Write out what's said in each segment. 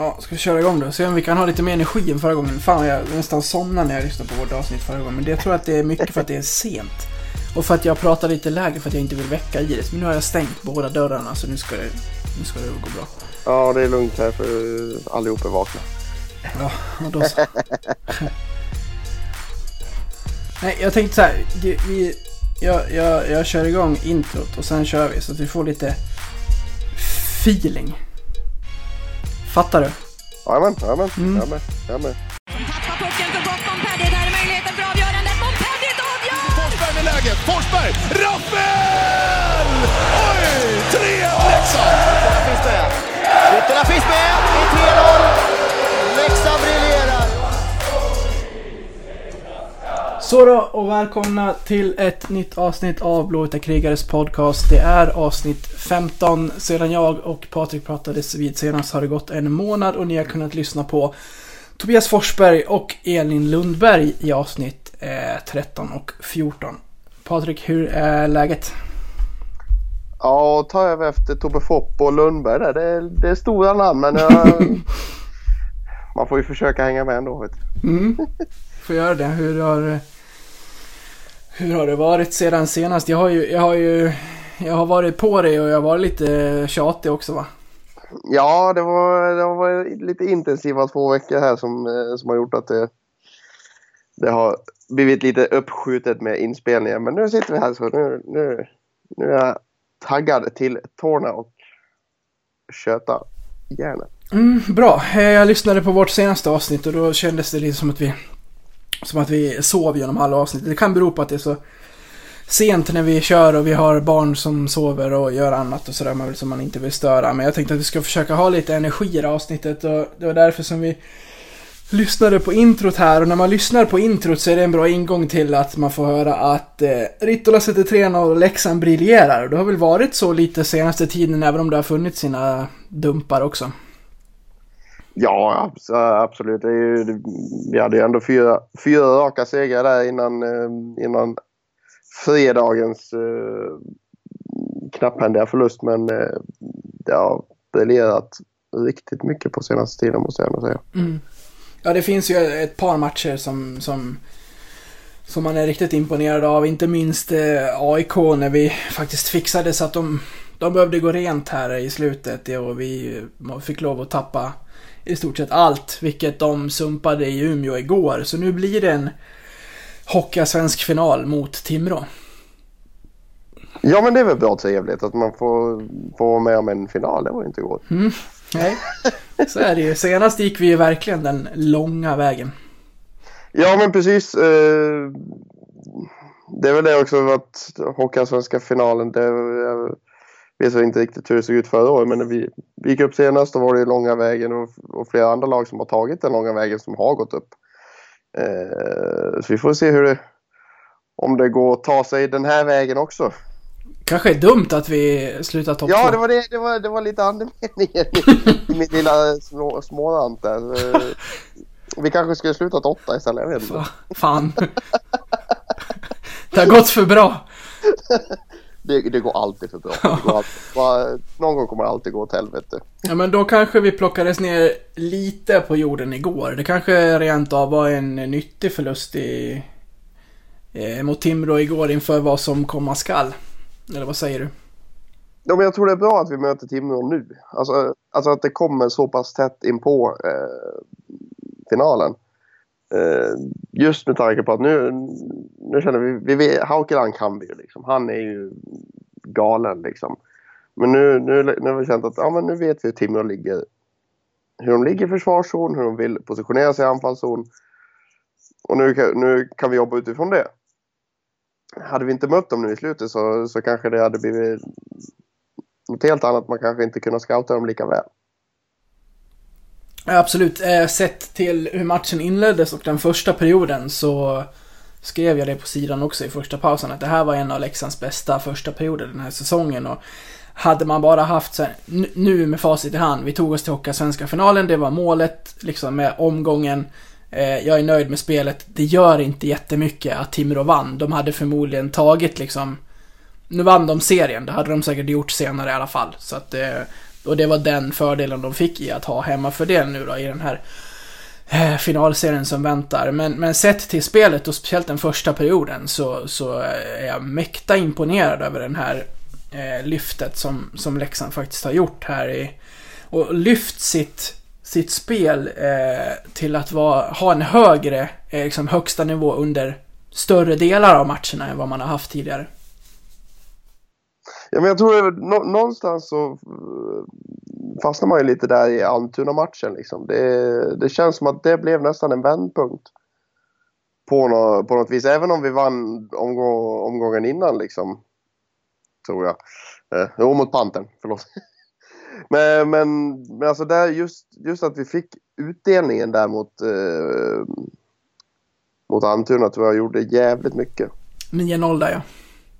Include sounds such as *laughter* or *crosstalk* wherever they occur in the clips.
Ja, ska vi köra igång då? Se om vi kan ha lite mer energi än förra gången. Fan, jag nästan somnade när jag lyssnade på vårt avsnitt förra gången. Men det jag tror att det är mycket för att det är sent. Och för att jag pratar lite lägre för att jag inte vill väcka Iris. Men nu har jag stängt båda dörrarna så nu ska det, nu ska det gå bra. Ja, det är lugnt här för allihop är vakna. Ja, och då så. *laughs* Nej, jag tänkte så här. Vi, jag, jag, jag kör igång introt och sen kör vi så att vi får lite feeling. Fattar du? Jajamän, jajamän, Mm. jajamän, jajamän. Tappar pucken för gott Montpellier. Där är möjligheten för avgörandet. Montpellier avgör! Forsberg med läget. Forsberg! Rappel! Oj! 3-1 Leksand! Så då och välkomna till ett nytt avsnitt av Blåvita krigares podcast. Det är avsnitt 15. Sedan jag och Patrik pratades vid senast har det gått en månad och ni har kunnat lyssna på Tobias Forsberg och Elin Lundberg i avsnitt eh, 13 och 14. Patrik, hur är läget? Ja, ta över efter Tobbe Fopp och Lundberg där. Det är, det är stora namn men jag, *laughs* man får ju försöka hänga med ändå. Vet du. Mm. Får göra det. Hur har, hur har det varit sedan senast? Jag har ju, jag har ju, jag har varit på dig och jag har varit lite tjatig också va? Ja, det var, det var lite intensiva två veckor här som, eh, som har gjort att det, det har blivit lite uppskjutet med inspelningen. Men nu sitter vi här så nu, nu, nu är jag taggad till tårna och köta järnet. Mm, bra. Eh, Jag lyssnade på vårt senaste avsnitt och då kändes det lite som att vi som att vi sov genom alla avsnitt. Det kan bero på att det är så sent när vi kör och vi har barn som sover och gör annat och sådär man som man inte vill störa. Men jag tänkte att vi ska försöka ha lite energi i det här avsnittet och det var därför som vi lyssnade på introt här och när man lyssnar på introt så är det en bra ingång till att man får höra att eh, Rittola sätter 3-0 och Leksand briljerar. Och det har väl varit så lite senaste tiden även om det har funnits sina dumpar också. Ja, absolut. Det är ju, vi hade ju ändå fyra, fyra raka segrar där innan, eh, innan fredagens eh, knapphändiga förlust. Men eh, det har briljerat riktigt mycket på senaste tiden måste jag ändå säga. Mm. Ja, det finns ju ett par matcher som, som, som man är riktigt imponerad av. Inte minst eh, AIK när vi faktiskt fixade så att de, de behövde gå rent här i slutet och vi eh, fick lov att tappa i stort sett allt, vilket de sumpade i Umeå igår. Så nu blir det en Hockeyallsvensk final mot Timrå. Ja, men det är väl bra trevligt att man får, får vara med om en final. Det var ju inte gott. Nej, så är det ju. Senast gick vi ju verkligen den långa vägen. Ja, men precis. Eh, det är väl det också att Hockeyallsvenska finalen. Det, jag vet jag inte riktigt hur det såg ut förra året, men när vi, vi gick upp senast då var det långa vägen och, och flera andra lag som har tagit den långa vägen som har gått upp. Eh, så vi får se hur det, om det går att ta sig den här vägen också. Kanske är dumt att vi slutar topp Ja, två. det var, det, det var, det var lite andemeningen *laughs* i, i min lilla små, smårant där. Eh, Vi kanske skulle sluta åtta istället, jag vet inte. Fan. Det har gått för bra. *laughs* Det, det går alltid för bra. Det går alltid, bara, någon gång kommer det alltid gå åt helvete. Ja men då kanske vi plockades ner lite på jorden igår. Det kanske rent av var en nyttig förlust i, eh, mot Timrå igår inför vad som komma skall. Eller vad säger du? Ja, men jag tror det är bra att vi möter Timrå nu. Alltså, alltså att det kommer så pass tätt in på eh, finalen. Eh, just med tanke på att nu, nu känner vi, vi vi Haukeland kan vi ju liksom. Han är ju galen liksom. Men nu, nu, nu har vi känt att ja, men nu vet vi hur Timrå ligger. Hur de ligger i försvarszon, hur de vill positionera sig i anfallszon. Och nu, kan- nu kan vi jobba utifrån det. Hade vi inte mött dem nu i slutet så, så kanske det hade blivit något helt annat. Man kanske inte kunnat scouta dem lika väl. Ja, absolut. Eh, sett till hur matchen inleddes och den första perioden så skrev jag det på sidan också i första pausen att det här var en av Leksands bästa första perioder den här säsongen. Och hade man bara haft så här, nu med facit i hand, vi tog oss till Hockeyallsvenska finalen, det var målet liksom med omgången. Eh, jag är nöjd med spelet. Det gör inte jättemycket att Timrå vann. De hade förmodligen tagit liksom... Nu vann de serien, det hade de säkert gjort senare i alla fall. Så att eh, och det var den fördelen de fick i att ha hemmafördel nu då i den här eh, finalserien som väntar. Men, men sett till spelet och speciellt den första perioden så, så är jag mäkta imponerad över den här eh, lyftet som, som Leksand faktiskt har gjort här i, och lyft sitt, sitt spel eh, till att vara, ha en högre, eh, liksom högsta nivå under större delar av matcherna än vad man har haft tidigare. Ja, men jag tror nå, någonstans så eh, fastnar man ju lite där i Almtuna-matchen. Liksom. Det, det känns som att det blev nästan en vändpunkt. På, nå, på något vis. Även om vi vann omgång, omgången innan liksom. Tror jag. Eh, jo, mot Pantern. Förlåt. *laughs* men, men, men alltså där just, just att vi fick utdelningen där mot, eh, mot Almtuna tror jag gjorde jävligt mycket. 9-0 där ja.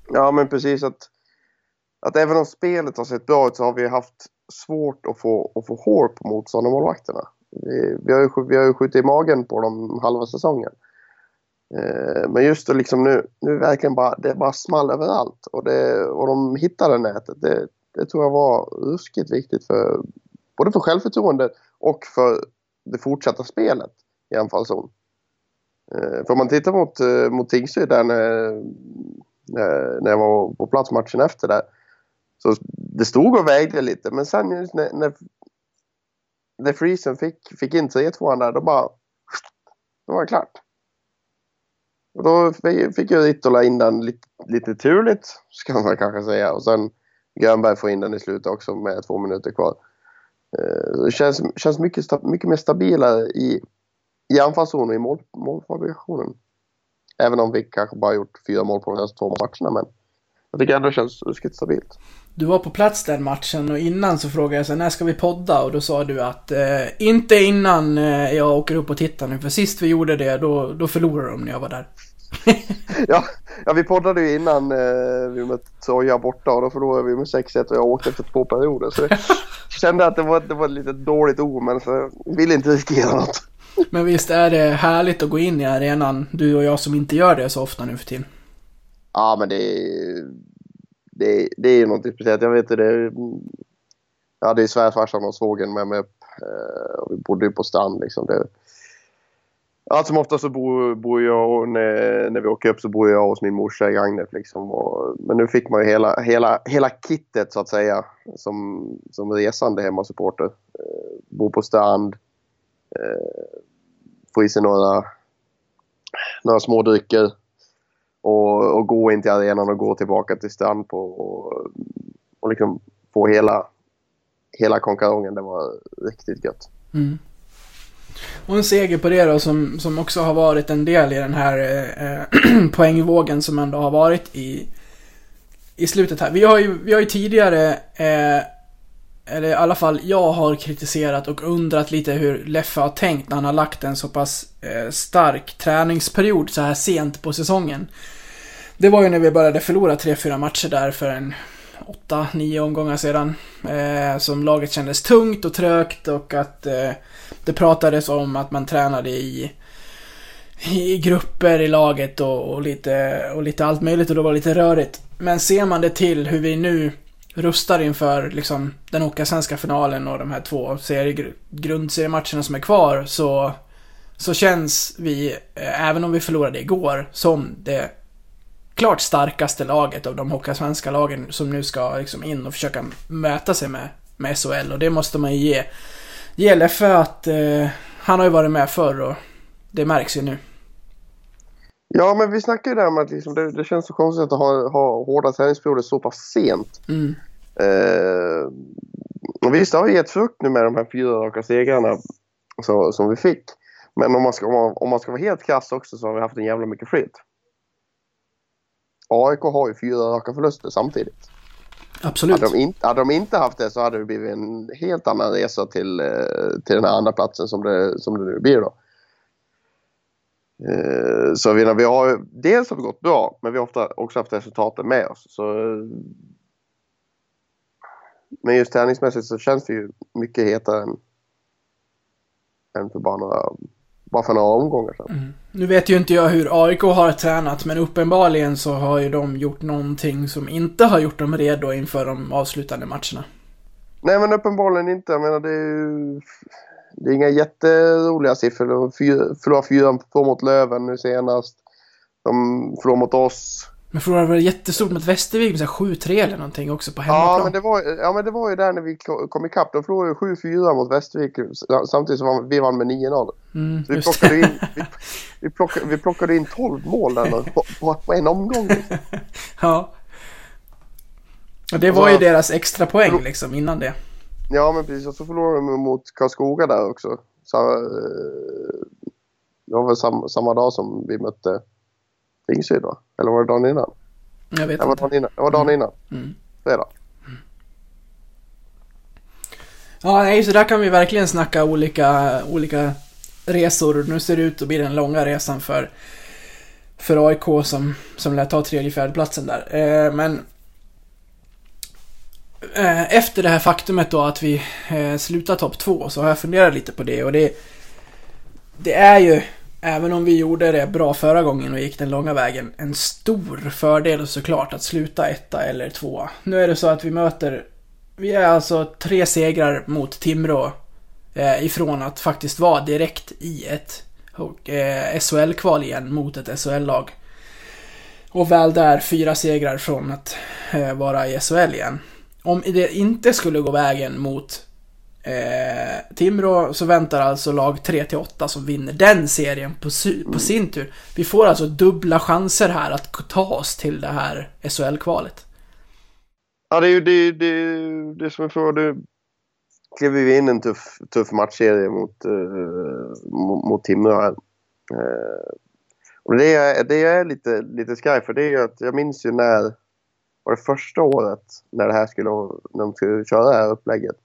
Ja, men precis att, att även om spelet har sett bra ut så har vi haft svårt att få, att få hår på motståndarmålvakterna. Vi, vi, har ju, vi har ju skjutit i magen på dem halva säsongen. Eh, men just det liksom nu, nu verkligen bara, det bara small överallt och, det, och de hittade nätet. Det, det tror jag var ruskigt viktigt för både för självförtroendet och för det fortsatta spelet i anfallszon. Eh, för om man tittar mot, eh, mot Tingsryd där när, när jag var på plats matchen efter där. Så det stod och vägde lite men sen just när, när, när Friesen fick, fick in 3-2 där då bara då var det klart. Och då fick ju Rittola in den lite, lite turligt ska man kanske säga och sen Grönberg får in den i slutet också med två minuter kvar. Eh, det känns, känns mycket, mycket mer stabilare i, i anfallszon och i mål, målfabrikationen. Även om vi kanske bara gjort fyra mål på de senaste två matcherna men jag tycker ändå det känns ruskigt stabilt. Du var på plats den matchen och innan så frågade jag så när ska vi podda? Och då sa du att eh, inte innan eh, jag åker upp och tittar nu för sist vi gjorde det då, då förlorade de när jag var där. *laughs* ja, ja, vi poddade ju innan eh, vi mötte Soja borta och då förlorade vi med 6-1 och jag åkte efter två perioder. Så jag *laughs* kände att det var, det var lite dåligt omen så jag ville inte riskera något. Men visst är det härligt att gå in i arenan, du och jag som inte gör det så ofta nu för tiden? Ja, men det är, det, det är ju någonting speciellt. Jag vet det Jag hade ju svärfarsan och svågen med mig upp. Eh, och vi bodde ju på stan liksom. Det, Allt som ofta så bor, bor jag och när, när vi åker upp så bor jag hos min morsa i Gagnef. Liksom. Och, men nu fick man ju hela, hela, hela kittet så att säga som, som resande hemmasupporter. Eh, bor på strand. Eh, få i sig några, några små drycker. Och, och gå in till arenan och gå tillbaka till strand på och, och liksom få hela, hela konkarongen. Det var riktigt gött. Mm. Och en seger på det då som, som också har varit en del i den här eh, *clears throat* poängvågen som ändå har varit i, i slutet här. Vi har ju, vi har ju tidigare, eh, eller i alla fall jag har kritiserat och undrat lite hur Leffe har tänkt när han har lagt en så pass eh, stark träningsperiod så här sent på säsongen. Det var ju när vi började förlora 3-4 matcher där för en 8-9 omgångar sedan. Eh, som laget kändes tungt och trögt och att eh, det pratades om att man tränade i, i grupper i laget och, och, lite, och lite allt möjligt och det var lite rörigt. Men ser man det till hur vi nu rustar inför liksom, den Hockeyallsvenska finalen och de här två serie, grundseriematcherna som är kvar så, så känns vi, eh, även om vi förlorade igår, som det klart starkaste laget av de Hockeyallsvenska lagen som nu ska liksom in och försöka möta sig med, med SHL och det måste man ju ge ge Leffe att eh, han har ju varit med förr och det märks ju nu. Ja, men vi snackar ju där om att liksom, det, det, känns så konstigt att ha, ha hårda träningsperioder så pass sent. Mm. Eh, och visst, det har gett frukt nu med de här fyra raka segrarna så, som vi fick. Men om man, ska, om, man, om man ska vara helt krass också så har vi haft en jävla mycket fritt. AIK har ju fyra raka förluster samtidigt. Absolut. Hade de, inte, hade de inte haft det så hade det blivit en helt annan resa till, eh, till den här andra platsen som det, som det nu blir då. Eh, så vi, vi har, dels har vi gått bra men vi har ofta också haft resultaten med oss. Så, men just träningsmässigt så känns det ju mycket hetare än, än för bara några bara för några omgångar sedan. Mm. Nu vet ju inte jag hur AIK har tränat, men uppenbarligen så har ju de gjort någonting som inte har gjort dem redo inför de avslutande matcherna. Nej, men uppenbarligen inte. Jag menar, det är ju... Det är inga jätteroliga siffror. De förlorade 4-2 mot Löven nu senast. De förlorade mot oss. Men förlorade väl jättestort mot Västervik med så här 7-3 eller någonting också på Ja hemmaplan. men, det var, ja, men det var ju där när vi ko- kom ikapp. De förlorade ju 7-4 mot Västervik samtidigt som vi vann med 9-0. mm, vi plockade, det. in, vi, vi, plockade, vi plockade in 12 mål där på, på, på en omgång. liksom. *laughs* ja. Och det var ju deras extra poäng liksom innan det. Ja men precis. Och så förlorade de mot Karlskoga där också. Så, eh, det var väl sam, samma dag som vi mötte Tingsryd va? Eller var det dagen innan? Jag vet Det var inte. dagen innan. Det var dagen innan. Mm. Fredag. Ja, nej, så där kan vi verkligen snacka olika, olika resor. Nu ser det ut att bli den långa resan för, för AIK som, som lär ta tredje fjärdeplatsen där. Eh, men eh, efter det här faktumet då att vi eh, slutar topp två så har jag funderat lite på det och det det är ju, även om vi gjorde det bra förra gången och gick den långa vägen, en stor fördel såklart att sluta etta eller tvåa. Nu är det så att vi möter vi är alltså tre segrar mot Timrå eh, ifrån att faktiskt vara direkt i ett eh, SHL-kval igen mot ett SHL-lag. Och väl där fyra segrar från att eh, vara i SHL igen. Om det inte skulle gå vägen mot eh, Timrå så väntar alltså lag 3-8 som vinner den serien på, på sin tur. Vi får alltså dubbla chanser här att ta oss till det här SHL-kvalet. Ja det är ju det, det, det som är frågan. Klev vi in en tuff, tuff matchserie mot, uh, mot, mot Timrå här. Eh, och det är, det är lite, lite skraj för det är ju att jag minns ju när var det första året när det här skulle, när de skulle köra det här upplägget.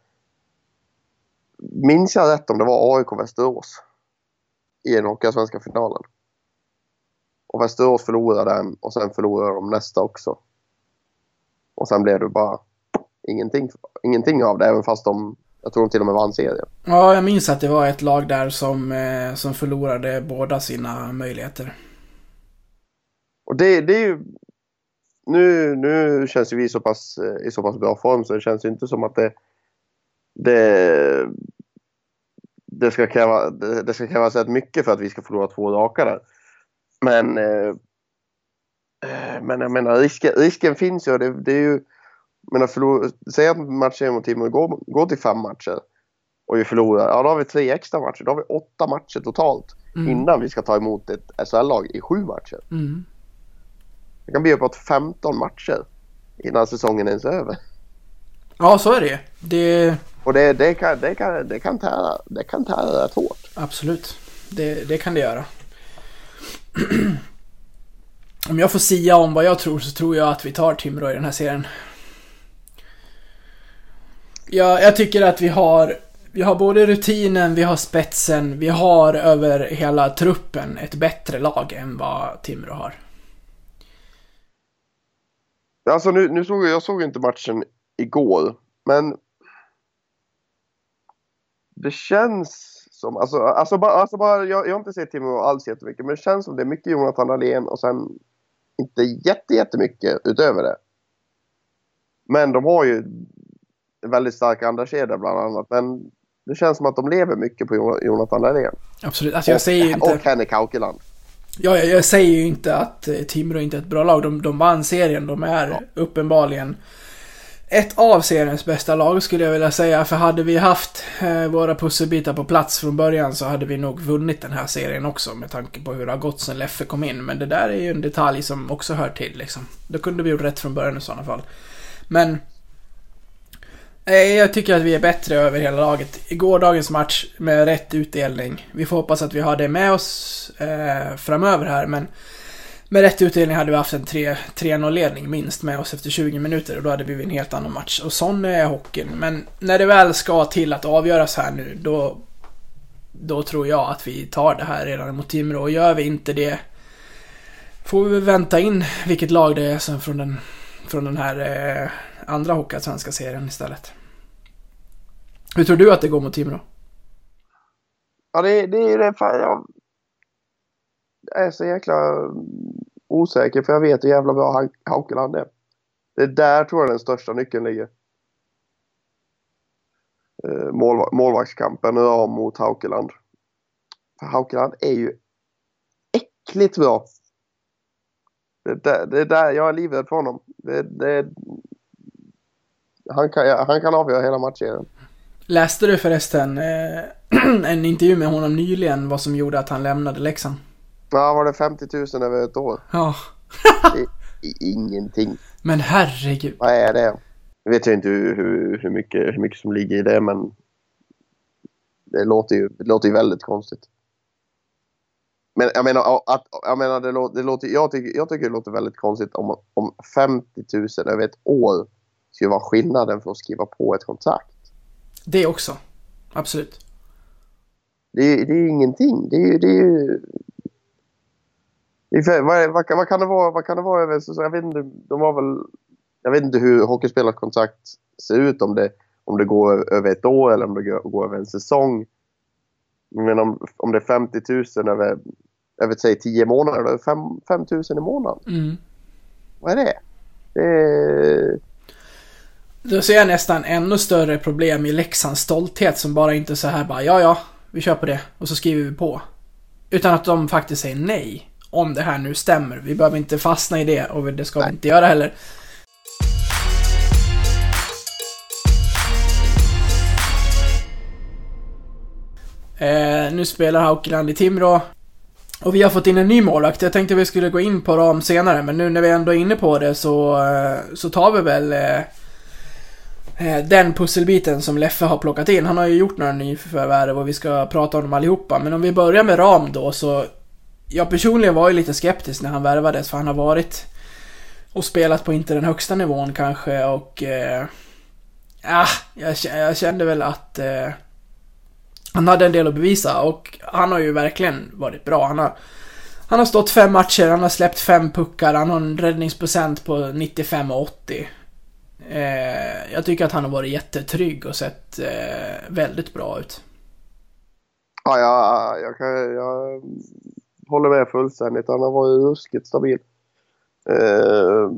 Minns jag rätt om det var AIK Västerås i den Hockeyallsvenska finalen. Och Västerås förlorade den och sen förlorade de nästa också. Och sen blev det bara ingenting, ingenting av det, även fast de, jag tror de till och med vann serien. Ja, jag minns att det var ett lag där som, eh, som förlorade båda sina möjligheter. Och det, det är ju... Nu, nu känns ju vi så pass, eh, i så pass bra form så det känns ju inte som att det... Det, det, ska, kräva, det, det ska krävas rätt mycket för att vi ska förlora två raka där. Men... Eh, men jag menar, risken, risken finns ju. Det, det är ju... Jag menar, förlor, säg att matchen mot Timrå går, går till fem matcher och vi förlorar. Ja, då har vi tre extra matcher. Då har vi åtta matcher totalt Mm. innan vi ska ta emot ett SHL-lag i sju matcher. Mm. Det kan bli uppåt 15 matcher innan säsongen ens är över. Ja, så är det. Det Och det, det, kan, det, kan, det, kan tära, det kan tära rätt hårt. Absolut. Det, det kan det göra. *clears throat* Om jag får sia om vad jag tror så tror jag att vi tar Timrå i den här serien. Ja, jag tycker att vi har, vi har både rutinen, vi har spetsen, vi har över hela truppen ett bättre lag än vad Timrå har. Alltså nu, nu såg jag, jag såg inte matchen igår, men det känns som, alltså, alltså, bara, alltså bara, jag, jag har inte sett Timrå alls jättemycket, men det känns som det är mycket Jonathan Dahlén och sen inte jätte, jättemycket utöver det. Men de har ju väldigt stark andra kedja bland annat, men det känns som att de lever mycket på Jo- Jonathan Dahlén. Absolut. Alltså jag säger ju och, inte... och Henrik Haukeland. Ja, jag, jag säger ju inte att eh, Timrå inte är ett bra lag. De, de vann serien. De är uppenbarligen ett av seriens bästa lag skulle jag vilja säga. För hade vi haft eh, våra pusselbitar på plats från början så hade vi nog vunnit den här serien också med tanke på hur det har gått sen Leffe kom in. Men det där är ju en detalj som också hör till liksom. Då kunde vi gjort rätt från början i sådana fall. Men eh, jag tycker att vi är bättre över hela laget. I gårdagens match med rätt utdelning. Vi får hoppas att vi har det med oss eh, framöver här, men med rätt utdelning hade vi haft en 3-0-ledning minst med oss efter 20 minuter och då hade vi en helt annan match. Och sån är hockeyn. Men när det väl ska till att avgöras här nu, då, då tror jag att vi tar det här redan mot Timrå. Och gör vi inte det får vi vänta in vilket lag det är sen från den, från den här eh, andra Hockeyallsvenska serien istället. Hur tror du att det går mot Timrå? Ja, det, det är det. Fan, jag är så jäkla osäker för jag vet hur jävla bra Haukeland är. Det är där tror jag den största nyckeln ligger. Eh, målva målvaktskampen idag mot Haukeland. För Haukeland är ju äckligt bra. Det, är där- det är där jag är livrädd för honom. Det, det, han, kan, han kan avgöra hela matchen. Läste du förresten eh, *clears throat* en intervju med honom nyligen vad som gjorde att han lämnade Leksand? Ja, var det 50 000 över ett år? Ja, ingenting. men herregud. Vad är det? Jag vet ju inte hur, hur, hur, mycket, hur mycket som ligger i det, men det låter ju, det låter ju väldigt konstigt. Men jag menar, att, jag, menar det låter, det låter, jag, tycker, jag tycker det låter väldigt konstigt om, om 50 000 över ett år skulle vara skillnaden för att skriva på ett kontrakt. Det också. Absolut. Det är, det är ju ingenting. Det är ju... Det är ju vad, kan- vad kan det vara? Vad kan det vara jag vet inte, de har väl... Jag vet inte hur hockeyspelarens kontrakt ser ut. Om det, om det går över ett år eller om det går, går över en säsong. Men om, om det är 50 000 över, över säg 10 månader, då är det 5, 5 000 i månaden. Mm. Vad är det? Det är... Då ser jag nästan ännu större problem i Leksands stolthet som bara inte så här bara ja ja, vi kör på det och så skriver vi på. Utan att de faktiskt säger nej. Om det här nu stämmer. Vi behöver inte fastna i det och det ska vi Nej. inte göra heller. Eh, nu spelar Haukeland i Timrå. Och vi har fått in en ny målvakt. Jag tänkte vi skulle gå in på Ram senare, men nu när vi ändå är inne på det så, eh, så tar vi väl eh, eh, den pusselbiten som Leffe har plockat in. Han har ju gjort några nyförvärv och vi ska prata om dem allihopa. Men om vi börjar med Ram då så... Jag personligen var ju lite skeptisk när han värvades för han har varit och spelat på inte den högsta nivån kanske och... Eh, ah, jag, jag kände väl att... Eh, han hade en del att bevisa och han har ju verkligen varit bra. Han har, han har stått fem matcher, han har släppt fem puckar, han har en räddningsprocent på 95 och 80. Eh, jag tycker att han har varit jättetrygg och sett eh, väldigt bra ut. Ja, jag, jag, jag håller med fullständigt. Han har varit ruskigt stabil. Eh,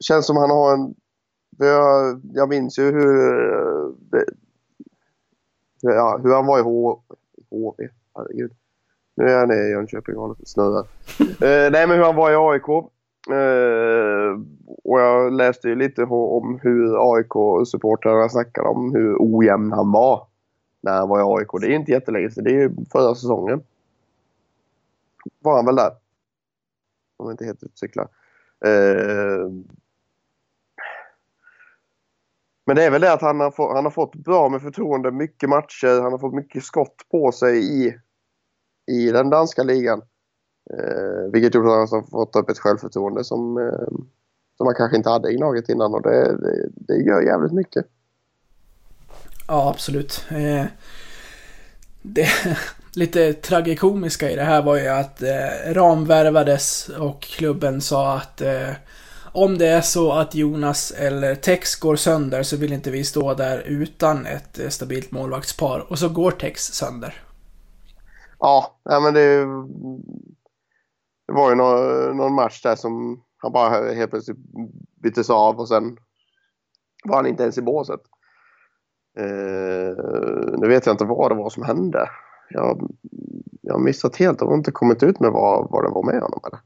känns som han har en... Jag, jag minns ju hur... Eh, hur- ja, hur han var i H, HV. Herregud. Nu är han i Jönköping och snurrar. Eh, nej, men hur han var i AIK. Eh, och jag läste ju lite om hur AIK-supportrarna snackade om hur ojämn han var när han var i AIK. Det är ju inte jättelänge sedan. Det är ju förra säsongen. Var han väl där? Om jag inte helt utcyklar. Eh, men det är väl det att han har, få, han har fått bra med förtroende, mycket matcher, han har fått mycket skott på sig i, i den danska ligan. Eh, vilket gjort att han har fått upp ett självförtroende som, eh, som han kanske inte hade i laget innan och det, det, det gör jävligt mycket. Ja, absolut. Eh, det lite tragikomiska i det här var ju att eh, Ram värvades och klubben sa att eh, om det är så att Jonas eller Tex går sönder så vill inte vi stå där utan ett eh, stabilt målvaktspar. Och så går Tex sönder. Ja, nej, men det, det var ju någon, någon match där som han bara helt plötsligt byttes av och sen var han inte ens i båset. Eh, nu vet jag inte vad det var som hände. Jag, jag har missat helt. De har inte kommit ut med vad, vad det var med honom. Eller?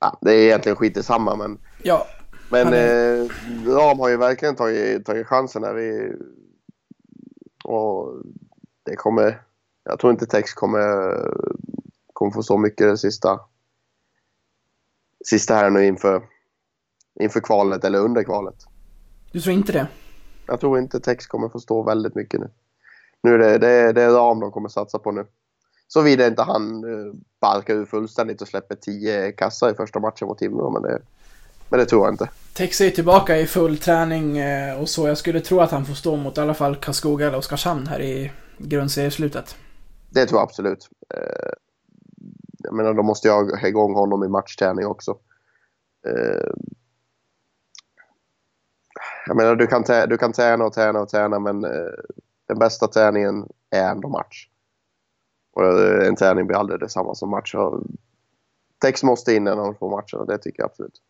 Ja, det är egentligen skit i samma men Ja, men är- eh, Ram har ju verkligen tagit, tagit chansen här. Vi, och det kommer... Jag tror inte Tex kommer, kommer få så mycket det sista, sista här nu inför, inför kvalet eller under kvalet. du tror inte det? Jag tror inte Tex kommer få stå väldigt mycket nu. Nu är det, det, det är Ram de kommer satsa på nu. Såvida inte han uh, barkar ur fullständigt och släpper 10 kassar i första matchen mot Timrå. Men det, men det tror jag inte. Tex är tillbaka i full träning eh, och så. Jag skulle tro att han får stå mot i alla fall Karlskoga eller Oskarshamn här i grundserieslutet. Det tror jag absolut. Eh, jag menar, då måste jag ha igång honom i matchträning också. Eh, jag menar, du kan, du kan träna och träna och träna, men eh, den bästa träningen är ändå match. Och en träning blir aldrig detsamma som match. Text Tex måste in en av de två matcherna, det tycker jag absolut.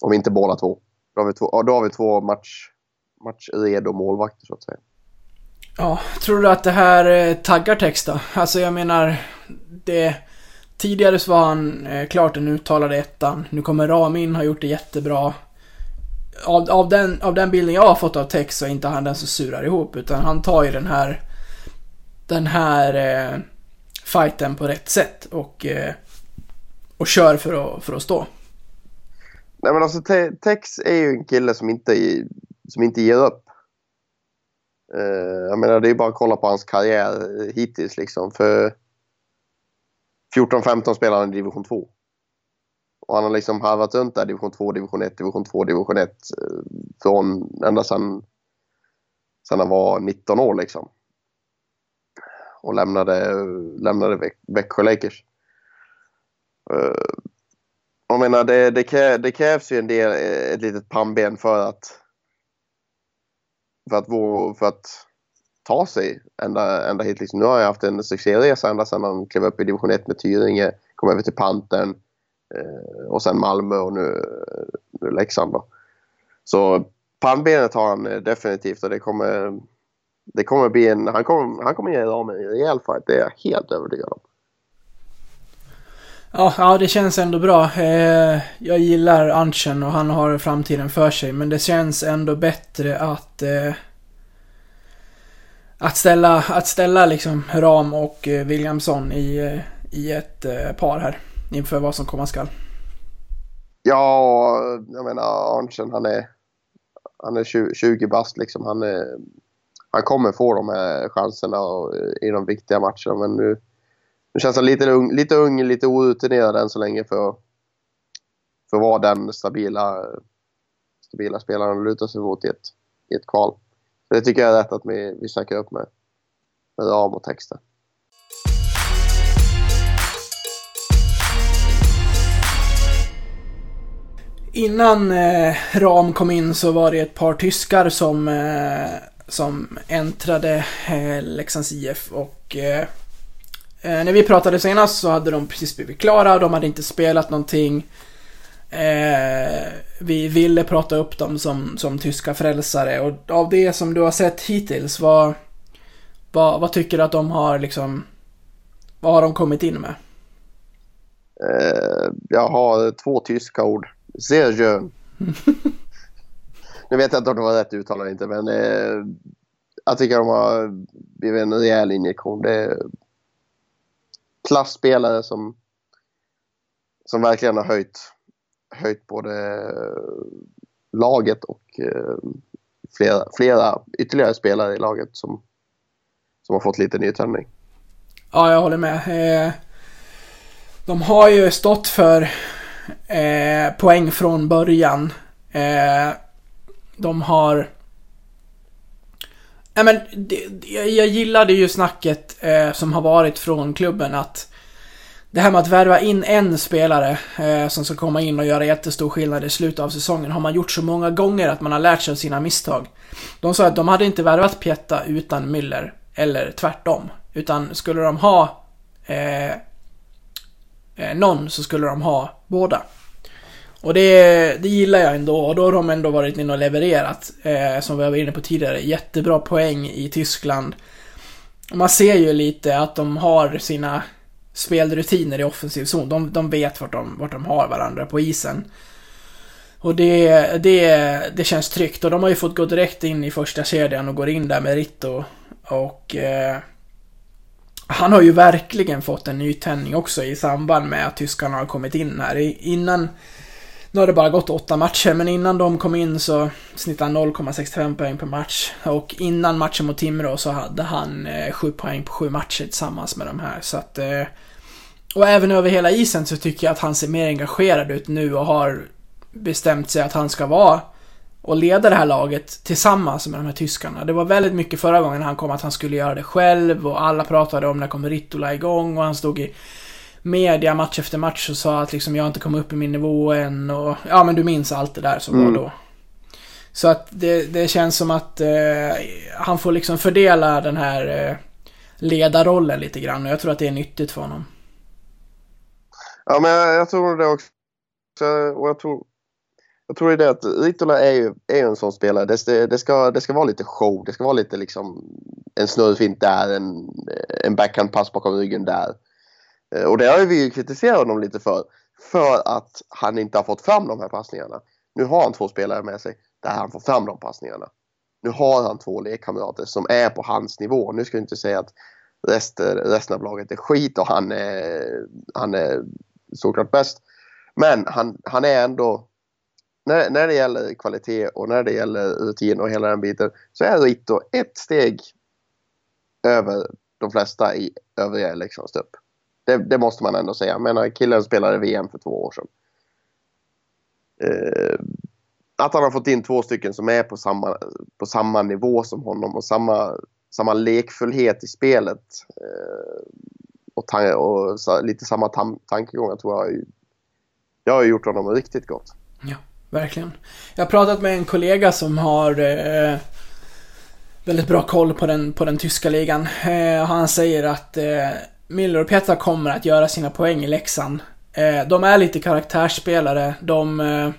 Om inte båda två. Då har vi två, ja, då har vi två match, matchredo målvakter så att säga. Ja, tror du att det här eh, taggar text då? Alltså jag menar, det... Tidigare så var han eh, klart den uttalade ettan. Nu kommer Ramin har gjort det jättebra. Av, av, den, av den bilden jag har fått av Tex så är inte han den som surar ihop, utan han tar ju den här... Den här eh, fighten på rätt sätt och... Eh, och kör för att, för att stå. Nej men alltså Te- Tex är ju en kille som inte, som inte ger upp. Eh, jag menar det är bara att kolla på hans karriär hittills liksom. För 14-15 spelar han i division 2. Och han har liksom harvat runt där division 2, division 1, division 2, division 1. Eh, från ända sedan, sedan han var 19 år liksom. Och lämnade, lämnade Växjö Lakers. Eh, jag menar, det, det, krä, det krävs ju en del, eh, ett litet pannben för att för att, vår, för att ta sig ända, ända hit. Liksom. Nu har jag haft en succéresa ända sedan han klev upp i division 1 med Tyringe, kom över till Pantern Eh, och sen Malmö och nu, nu Leksand. Då. Så pannbenet har han eh, definitivt och det kommer, det kommer bli en, han kommer, han kommer ge dem en rejäl fight, det är jag helt övertygad om. Ja, ja, det känns ändå bra. Eh, jag gillar Anchen och han har framtiden för sig, men det känns ändå bättre att... Eh, att ställa, att ställa liksom Ram och eh, Williamson i, eh, i ett eh, par här. Inför vad som komma skall. Ja, jag menar Arntzen han är, han är 20, 20 bast liksom. Han, är, han kommer få de här chanserna och, eh, i de viktiga matcherna men nu, nu känns han lite ung, lite, ung, lite orutinerad än så länge för, för att vara den stabila, stabila spelaren att luta sig mot i ett, i ett kval. Så det tycker jag är rätt att vi, vi snackar upp med, med ram och texter. Innan eh, Ram kom in så var det ett par tyskar som, eh, som äntrade eh, Leksands IF och eh, eh, när vi pratade senast så hade de precis blivit klara, de hade inte spelat någonting. Eh, vi ville prata upp dem som, som tyska frälsare och av det som du har sett hittills, vad, vad, vad tycker du att de har liksom, vad har de kommit in med? Eh, jag har två tyska ord. Schön. *laughs* nu vet jag inte om det var rätt uttal eller inte, men eh, jag tycker de har blivit en rejäl injektion. Det är klassspelare som, som verkligen har höjt, höjt både laget och eh, flera, flera ytterligare spelare i laget som, som har fått lite nytändning. Ja, jag håller med. Eh, de har ju stått för eh, poäng från början. Eh, de har... Ja, men det, jag gillade ju snacket eh, som har varit från klubben att det här med att värva in en spelare eh, som ska komma in och göra jättestor skillnad i slutet av säsongen har man gjort så många gånger att man har lärt sig av sina misstag. De sa att de hade inte värvat Pietta utan Müller, eller tvärtom. Utan skulle de ha eh, eh, någon så skulle de ha båda. Och det, det gillar jag ändå och då har de ändå varit inne och levererat. Eh, som vi var inne på tidigare. Jättebra poäng i Tyskland. Man ser ju lite att de har sina spelrutiner i offensiv zon. De, de vet vart de, vart de har varandra på isen. Och det, det, det känns tryggt. Och de har ju fått gå direkt in i första kedjan och går in där med Ritto. Och eh, han har ju verkligen fått en nytändning också i samband med att tyskarna har kommit in här. Innan, nu har det bara gått åtta matcher, men innan de kom in så snittade han 0,65 poäng per match. Och innan matchen mot Timrå så hade han eh, 7 poäng på sju matcher tillsammans med de här. Så att, eh, och även över hela isen så tycker jag att han ser mer engagerad ut nu och har bestämt sig att han ska vara och leda det här laget tillsammans med de här tyskarna. Det var väldigt mycket förra gången han kom att han skulle göra det själv och alla pratade om när kommer Rittola igång och han stod i media match efter match och sa att liksom jag inte kommit upp i min nivå än och ja men du minns allt det där som Mm. var då. Så att det, det känns som att eh, han får liksom fördela den här eh, ledarrollen lite grann och jag tror att det är nyttigt för honom. Ja, men jag, jag tror det också. Och jag tror, jag tror det är att Ritola är ju, är en sån spelare. Det, det, ska, det ska vara lite show. Det ska vara lite liksom en snurrfint där, en, en backhandpass bakom ryggen där. Eh, och det har vi ju kritiserat honom lite för. För att han inte har fått fram de här passningarna. Nu har han två spelare med sig där han får fram de passningarna. Nu har han två lekkamrater som är på hans nivå. Nu ska jag inte säga att resten, resten av laget är skit och han är, han är såklart bäst. Men han, han är ändå när, när det gäller kvalitet och när det gäller rutin och hela den biten så är Rito ett steg över de flesta i övriga Leksands upp. Det, det, måste man ändå säga. Jag menar, killen spelade VM för två år sedan. Eh, att han har fått in två stycken som är på samma, på samma nivå som honom och samma, samma lekfullhet i spelet. Eh, och, tan- och så, lite samma tam, tankegångar tror jag. Jag har gjort honom riktigt gott. Ja, verkligen. Jag har pratat med en kollega som har eh, väldigt bra koll på den, på den tyska ligan. Eh, han säger att eh, Miller och Petra kommer att göra sina poäng i Leksand. Eh, de är lite karaktärsspelare. De, eh,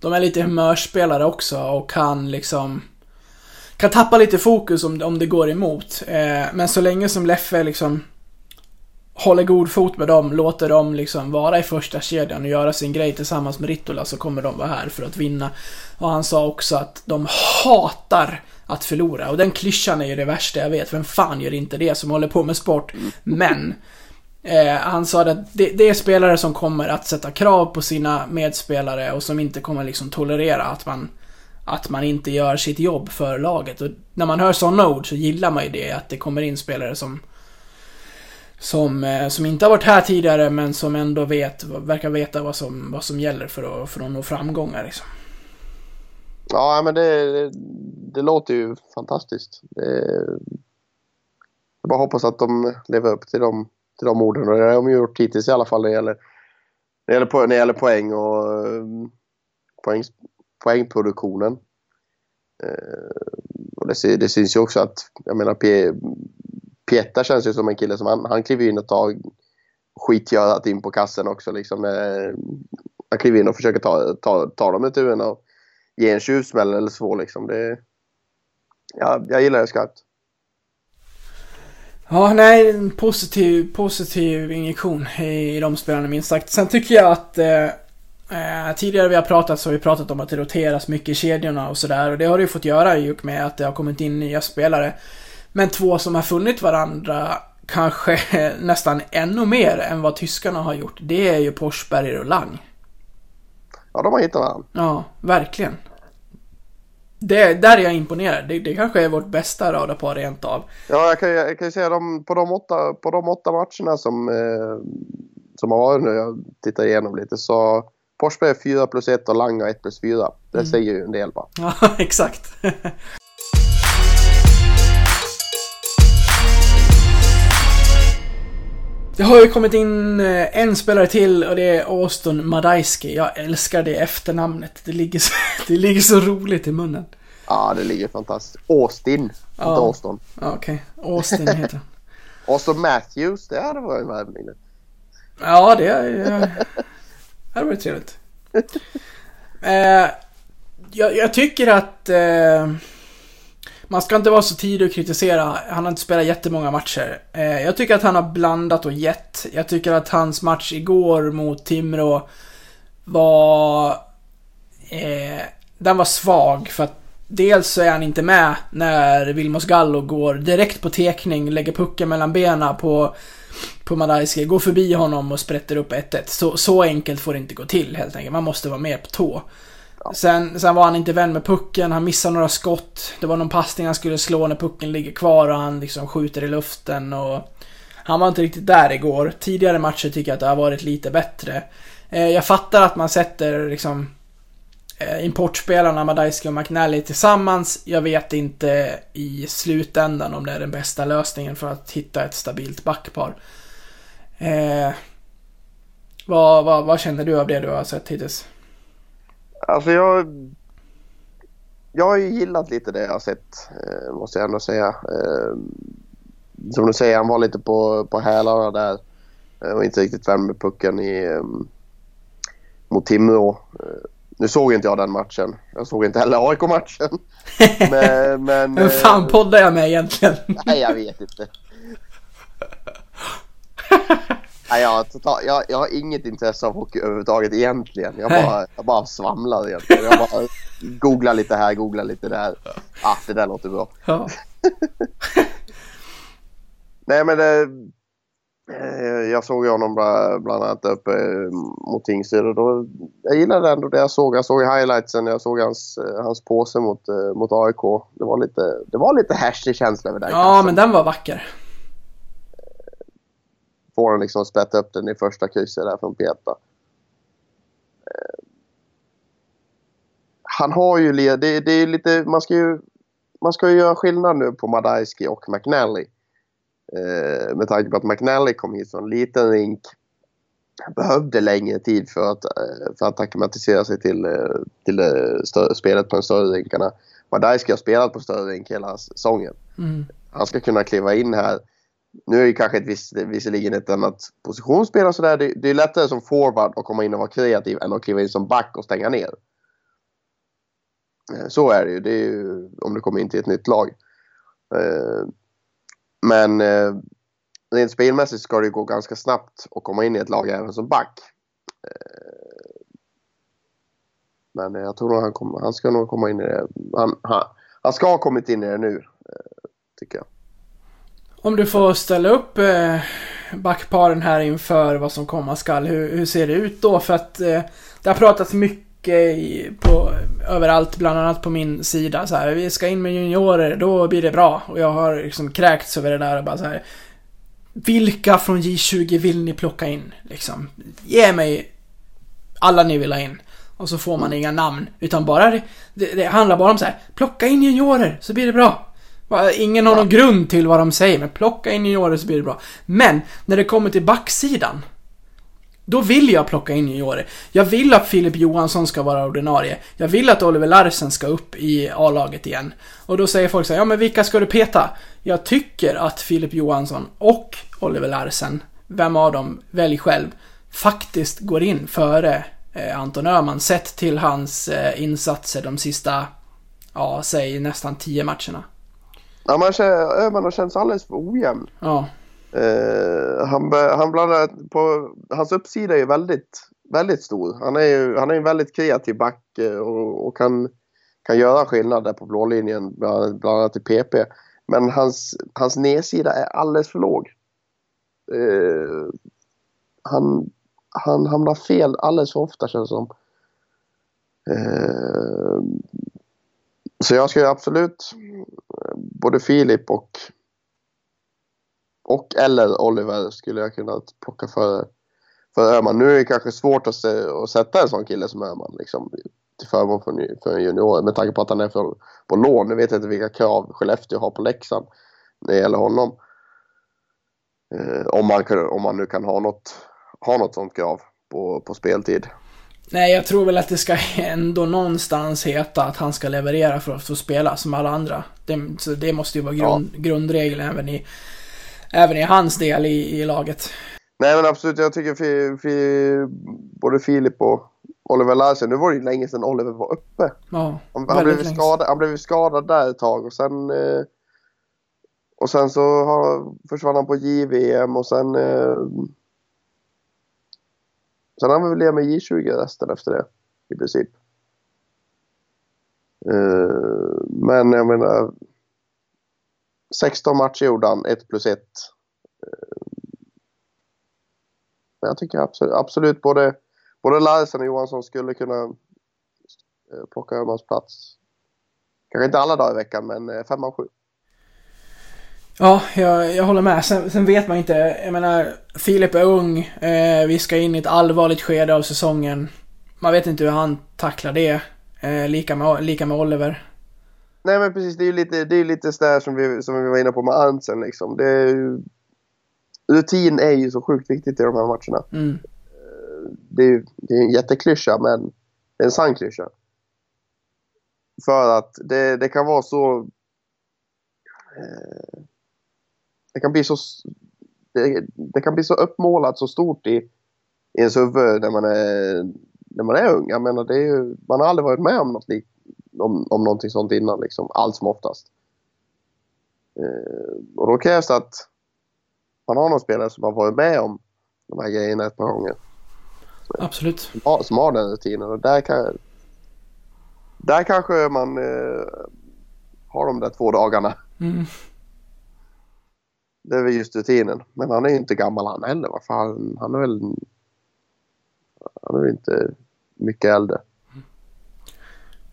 de är lite humörspelare också och kan liksom... Kan tappa lite fokus om, om det går emot. Eh, men så länge som Leffe liksom håller god fot med dem, låter dem liksom vara i första kedjan och göra sin grej tillsammans med Ritola så kommer de vara här för att vinna. Och han sa också att de hatar att förlora. Och den klyschan är ju det värsta jag vet. Vem fan gör inte det som håller på med sport? Men eh, han sa att det, det, är spelare som kommer att sätta krav på sina medspelare och som inte kommer liksom tolerera att man att man inte gör sitt jobb för laget. Och när man hör sådana ord så gillar man ju det, att det kommer in spelare som som, eh, som inte har varit här tidigare men som ändå vet, verkar veta vad som, vad som gäller för att, för att nå framgångar. Liksom. Ja, men det, det, det låter ju fantastiskt. Det, jag bara hoppas att de lever upp till de, till de orden och det har de gjort hittills i alla fall när det gäller, när det gäller, när det gäller poäng och eh, poäng, poängproduktionen. Eh, och det, det syns ju också att, jag menar, Pietta känns ju som en kille som han, han kliver in och tar skitgörat in på kassen också. Liksom. Eh, han kliver in och försöker ta, ta, ta dem i turen och ge en tjuvsmäll eller så. Liksom. Det, ja, jag gillar det skarpt. Ja, nej, en positiv, positiv injektion i de spelarna minst sagt. Sen tycker jag att eh, eh, tidigare vi har pratat så har vi pratat om att det roteras mycket i kedjorna och sådär och det har det ju fått göra i och med att det har kommit in nya spelare. Men två som har funnit varandra kanske *laughs* nästan ännu mer än vad tyskarna har gjort, det är ju Forsberg och Lang. Ja, de har hittat varandra. Ja, verkligen. Det, där är jag imponerad. Det, det kanske är vårt bästa radarpar rent av. Ja, jag kan, jag kan ju säga dem, på, de åtta, på de åtta matcherna som, eh, som har varit nu, jag tittar igenom lite, så Forsberg är 4 plus 1 och Lang har 1 plus 4. Det mm. säger ju en del bara. *laughs* Ja, exakt. *laughs* Det har ju kommit in eh, en spelare till och det är Austin Madajski. Jag älskar det efternamnet. Det ligger så, *laughs* det ligger så roligt i munnen. Ja, det ligger fantastiskt. Austin, ja. inte Austin. Ja, Okej, okay. Austin heter han. *laughs* Austin Matthews, det hade varit värvning. Ja, det, det hade varit trevligt. *laughs* eh, jag, jag, tycker att... Eh, man ska inte vara så tidig att kritisera. Han har inte spelat jättemånga matcher. Eh, jag tycker att han har blandat och gett. Jag tycker att hans match igår mot Timrå var... Eh, den var svag för att dels så är han inte med när Vilmos Gallo går direkt på tekning, lägger pucken mellan benen på, på Madajski, går förbi honom och sprätter upp 1-1. Så, så enkelt får det inte gå till helt enkelt. Man måste vara mer på tå. Sen, sen var han inte vän med pucken, han missade några skott. Det var någon passning han skulle slå när pucken ligger kvar och han liksom skjuter i luften och... Han var inte riktigt där igår. Tidigare matcher tycker jag att det har varit lite bättre. Eh, jag fattar att man sätter liksom... Eh, importspelarna Madajski och McNally tillsammans. Jag vet inte i slutändan om det är den bästa lösningen för att hitta ett stabilt backpar. Eh, vad, vad, vad känner du av det du har sett hittills? Alltså jag... Jag har ju gillat lite det jag har sett, eh, måste jag ändå säga. Eh, som du säger, han var lite på, på hälarna där. Eh, och inte riktigt vän med pucken i, mot Timrå. Nu såg inte jag den matchen. Jag såg inte heller AIK-matchen. *laughs* men... men Vem fan poddar jag med egentligen? Nej, jag vet inte. *laughs* Nej, jag, har total, jag, jag har inget intresse av hockey överhuvudtaget egentligen. Jag bara, jag bara svamlar egentligen. Jag bara googlar lite här, googlar lite där. Ah, det där låter bra. Ja. *laughs* Nej, men det, eh, jag såg ju honom bla- bland annat uppe eh, mot Tingsryd och då, jag gillade ändå det jag såg. Jag såg i highlightsen, jag såg hans, eh, hans påse mot, eh, mot AIK. Det var lite, det var lite härsig känsla över den ja, kassen. men den var vacker. Får han liksom sprätta upp den i första krysset där från Peta. Eh, Han har ju, det, det är lite, man ska ju, man ska ju göra skillnad nu på Madajski och McNally. Eh, med tanke på att McNally kom hit från en liten rink. Behövde längre tid för att, eh, för att acklimatisera sig till, eh, till det större, spelet på de större rinkarna. Madajski har spelat på större rink hela säsongen Mm. han ska kunna kliva in här. Nu är det kanske ett viss, visserligen ett annat positionsspel och sådär. Det, det är lättare som forward att komma in och vara kreativ än att kliva in som back och stänga ner. Eh, så är det ju. Det är ju om du kommer in till ett nytt lag. Eh, men eh, rent spelmässigt ska det gå ganska snabbt att komma in i ett lag även som back. Men jag tror nog han, kom, han ska nog komma in i det. Han, han, han ska ha kommit in i det nu, tycker jag. Om du får ställa upp eh, backparen här inför vad som komma skall, hur, hur ser det ut då? För att eh, det har pratats mycket i, på, överallt, bland annat på min sida så här. Vi ska in med juniorer, då blir det bra. Och jag har liksom kräkts över det där och bara så här. Vilka från J20 vill ni plocka in? Liksom, ge mig alla ni vill ha in. Och så får man inga namn, utan bara det, det, det handlar bara om så här. Plocka in juniorer, så blir det bra. Ingen har någon grund till vad de säger, men plocka in juniorer så blir det bra. Men, när det kommer till backsidan. Då vill jag plocka in juniorer. Jag vill att Filip Johansson ska vara ordinarie. Jag vill att Oliver Larsen ska upp i A-laget igen. Och då säger folk så här, ja men vilka ska du peta? Jag tycker att Filip Johansson och Oliver Larsen, vem av dem, välj själv, faktiskt går in före eh, Anton Öhman sett till hans eh, insatser de sista, ja, säg nästan tio matcherna. Ja, man känner, Öhman har känts alldeles för ojämn. Ja. Eh, han, han blandar på, hans uppsida är ju väldigt, väldigt stor. Han är ju han är en väldigt kreativ back eh, och, och kan, kan göra skillnad där på blå linjen, bland, bland annat i PP. Men hans, hans nedsida är alldeles för låg. Eh, han, han hamnar fel alldeles för ofta känns det som. Eh, så jag ska ju absolut både Filip och och eller Oliver skulle jag kunna plocka för, för Öhman. Nu är det kanske svårt att, se, att sätta en sån kille som Öhman liksom, till förmån för, en för en junior med tanke på att han är för, på lån. Nu vet jag inte vilka krav Skellefteå har på Leksand när det gäller honom. Eh, om, man, om man nu kan ha något, ha något sånt krav på, på speltid. Nej, jag tror väl att det ska ändå någonstans heta att han ska leverera för att få spela som alla andra. Det, så det måste ju vara grund, grundregeln även i, även i hans del i, i laget. Nej men absolut, jag tycker fi, fi, både Filip och Oliver Larsen, nu var det ju länge sedan Oliver var uppe. Ja, Han, han, blev skadad, han blev skadad där ett tag och sen eh, och sen så har, försvann han på JVM och sen eh, sen har han väl med J20 resten efter det i princip. Uh, men jag menar 16 matcher gjorde han, 1 plus 1. Men eh, jag tycker absolut, absolut både, både Larsen och Johansson skulle kunna eh, plocka Öhmans plats. Kanske inte alla dagar i veckan, men 5 av 7. Ja, jag, jag håller med. Sen, sen vet man inte. Jag menar, Filip är ung. Eh, vi ska in i ett allvarligt skede av säsongen. Man vet inte hur han tacklar det. Eh, lika, med, lika med Oliver. Nej men precis, det är ju lite, det är lite sådär som vi, som vi var inne på med Arntzen liksom. Det är ju, rutin är ju så sjukt viktigt i de här matcherna. Mm. Det är, ju- det är en jätteklyscha, men det är en sann klyscha. För att det, det kan vara så... Eh, det kan bli så... Det, det kan bli så uppmålat så stort i, i ens huvud när man är när man är ung. Jag menar, det är ju, man har aldrig varit med om något lik, om, om någonting sånt innan, liksom, allt som oftast. Eh, och då krävs det att man har någon spelare som har varit med om de här grejerna ett par gånger. Absolut. Som har, som har den rutinen. Och där, kan, där kanske man eh, har de där två dagarna. Mm. Det är väl just rutinen. Men han är ju inte gammal han heller. Varför han, han är väl... Han är väl inte mycket äldre.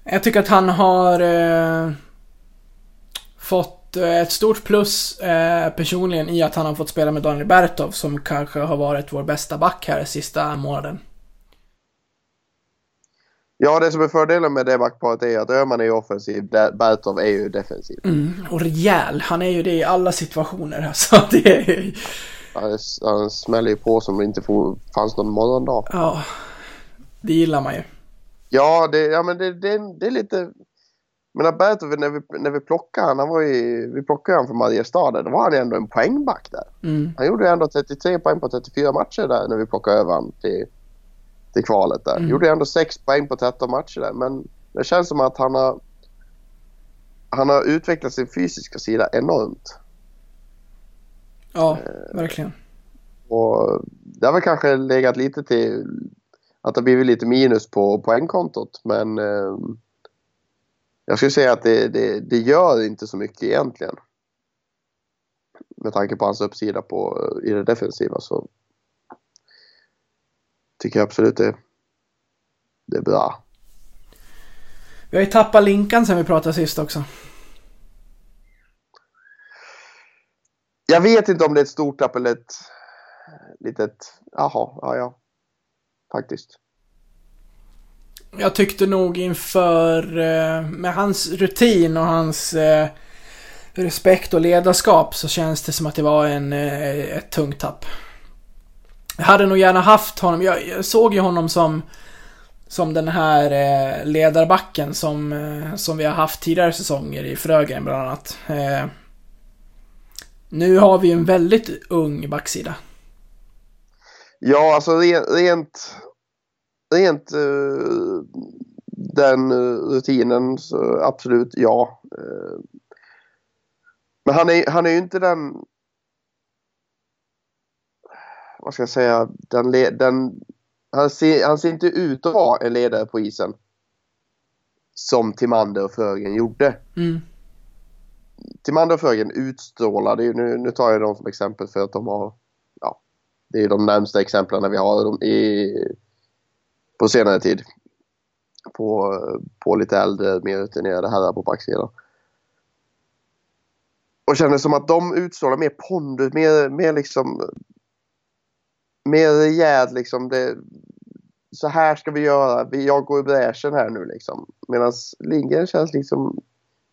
Jag tycker att han har eh, fått eh, ett stort plus eh, personligen i att han har fått spela med Daniel Bertov som kanske har varit vår bästa back här sista månaden. Ja, det som är fördelen med det backparet är att Öhman är ju offensiv, Bertov är ju defensiv. Mm, och rejäl. Han är ju det i alla situationer. Alltså, *laughs* det är... Han, han smäller ju på som det inte får, fanns någon morgondag. Ja, det gillar man ju. Ja, det, ja men det, det, det är lite... Men Bertov, när vi, när vi plockade han, han var ju, vi plockade han från Mariestad, då var han ändå en poängback där. Mm. Han gjorde ju ändå 33 poäng på 34 matcher där när vi plockade över han till, till kvalet där. Mm. Gjorde ändå 6 poäng på 13 matcher där. Men det känns som att han har, han har utvecklat sin fysiska sida enormt. Ja, Eh. verkligen. Och det har väl kanske legat lite till att det har blivit lite minus på poängkontot. Men eh, jag skulle säga att det, det, det gör inte så mycket egentligen. Med tanke på hans uppsida på, i det defensiva så tycker jag absolut det, det är bra. Vi har ju tappat Linkan sen vi pratade sist också. Jag vet inte om det är ett stort tapp eller ett litet, jaha, ja ja. Faktiskt. Jag tyckte nog inför, eh, med hans rutin och hans eh, respekt och ledarskap så känns det som att det var en, eh, ett tungt tapp. Jag hade nog gärna haft honom, jag, jag såg ju honom som som den här eh, ledarbacken som, eh, som vi har haft tidigare säsonger i Frögren bland annat. Eh, nu har vi ju en väldigt ung backsida. Ja, alltså rent, rent, uh, den eh, rutinen så absolut ja. Uh, men han är, han är ju inte den, vad ska jag säga, den, den han, ser, han ser inte ut att vara en ledare på isen. Som Timander och Frögen gjorde. Mm. Timander och Frögen utstrålade ju, nu, nu tar jag dem som exempel för att de har, ja, det är de närmsta exemplen vi har de i, på senare tid. På, på lite äldre, mer rutinerade herrar på backsidan. Och känner som att de utstrålar mer pondus, mer, mer liksom mer rejält liksom. Det, så här ska vi göra. Jag går i bräschen här nu liksom. Medan Lindgren känns liksom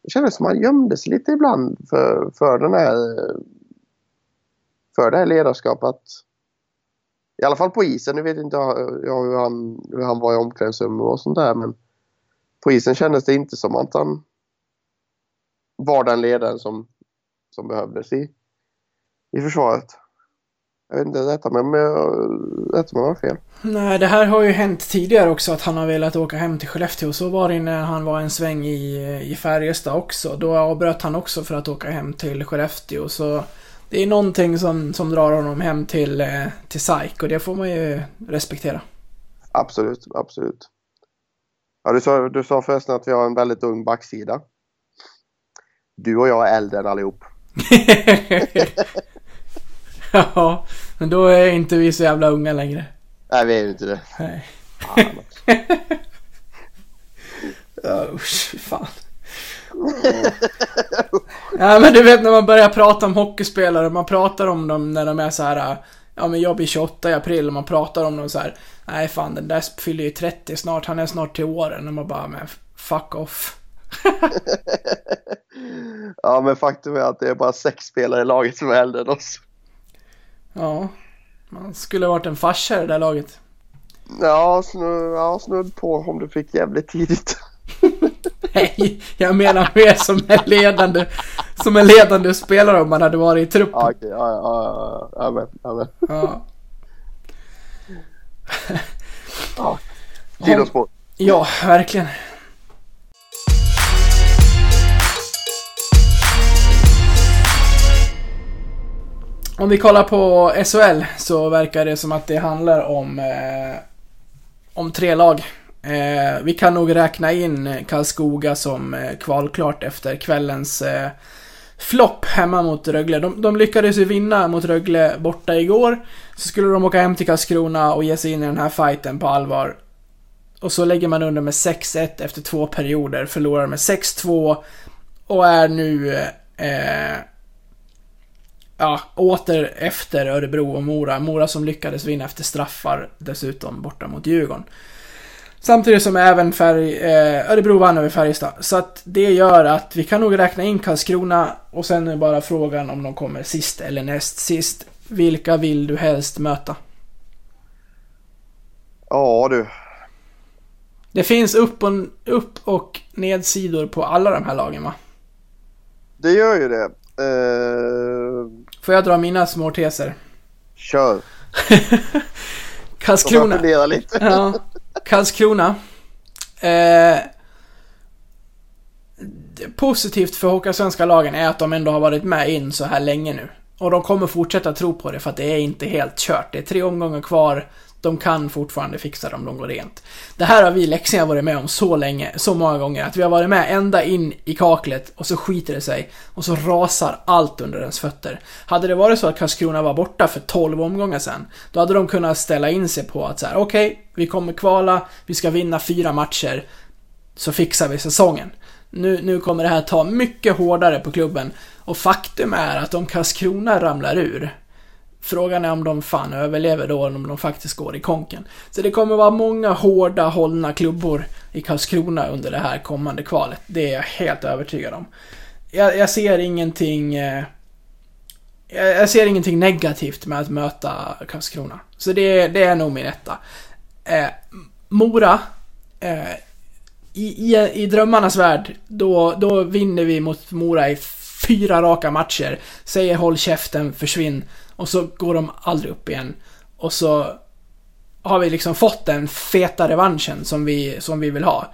det kändes som han gömde sig lite ibland för, för den här för det här ledarskapet. I alla fall på isen. Nu vet inte jag hur han, hur han var i omklädningsrummet och sånt där men på isen kändes det inte som att han var den ledaren som, som behövdes i, i försvaret. Jag vet inte, rätta mig om jag har fel. Nej, det här har ju hänt tidigare också att han har velat åka hem till Skellefteå. Så var det när han var en sväng i, i Färjestad också. Då avbröt han också för att åka hem till Skellefteå. Så det är någonting som, som drar honom hem till, eh, till SAIK och det får man ju respektera. Absolut, absolut. Ja, du, sa, du sa förresten att vi har en väldigt ung backsida. Du och jag är äldre än allihop. *laughs* *laughs* ja, men då är inte vi så jävla unga längre. Nej, vi är ju inte det. Nej. Fan. *laughs* Ja, usch, fan. *laughs* ja, men du vet när man börjar prata om hockeyspelare, man pratar om dem när de är så här. Ja men jag blir 28 i april och man pratar om dem så här. Nej fan den där fyller ju 30 snart, han är snart till åren. Och man bara, men fuck off. ja, men faktum är att det är bara sex spelare i laget som är äldre än oss. Ja, man skulle varit en farsa i det där laget. Ja, snudd, ja, snudd på om du fick jävligt tidigt. *laughs* Nej, jag menar mer som en ledande, som en ledande spelare om man hade varit i truppen. Ja, okej, ja, ja, ja, ja, ja. Ja. Ja. Sidospår. Ja, verkligen. Om vi kollar på SHL så verkar det som att det handlar om, eh, om tre lag. Eh, vi kan nog räkna in Karlskoga som eh, kvalklart efter kvällens eh, flopp hemma mot Rögle. De, de lyckades ju vinna mot Rögle borta igår. Så skulle de åka hem till Karlskrona och ge sig in i den här fighten på allvar. Och så lägger man under med 6-1 efter två perioder, förlorar med 6-2 och är nu eh, ja, åter efter Örebro och Mora. Mora som lyckades vinna efter straffar dessutom borta mot Djurgården. Samtidigt som även Färg, eh, Örebro vann över Färjestad. Så att det gör att vi kan nog räkna in Karlskrona och sen är bara frågan om de kommer sist eller näst sist. Vilka vill du helst möta? Ja du. Det finns upp och, upp och nedsidor på alla de här lagen va? Det gör ju det. Eh, Får jag dra mina små teser? kör. *laughs* Karlskrona. Jag lite. Ja. Karlskrona. Eh, positivt för Hockeyallsvenska lagen är att de ändå har varit med in så här länge nu. Och de kommer fortsätta tro på det för att det är inte helt kört. Det är tre omgångar kvar. De kan fortfarande fixa det om de går rent. Det här har vi leksingar varit med om så länge, så många gånger. Att vi har varit med ända in i kaklet och så skiter det sig. Och så rasar allt under ens fötter. Hade det varit så att Karlskrona var borta för 12 omgångar sen, då hade de kunnat ställa in sig på att så här: okej, vi kommer kvala, vi ska vinna fyra matcher, så fixar vi säsongen. Nu, nu kommer det här ta mycket hårdare på klubben. Och faktum är att om Karlskrona ramlar ur, Frågan är om de fan överlever då, eller om de faktiskt går i konken. Så det kommer vara många hårda, hållna klubbor i Karlskrona under det här kommande kvalet. Det är jag helt övertygad om. Jag, jag ser ingenting... Eh, jag, ser ingenting negativt med att möta Karlskrona. Så det, det är nog min etta. Eh, Mora. Eh, i, i, I drömmarnas värld, då, då vinner vi mot Mora i fyra raka matcher. Säger håll käften, försvinn. Och så går de aldrig upp igen. Och så har vi liksom fått den feta revanschen som vi, som vi vill ha.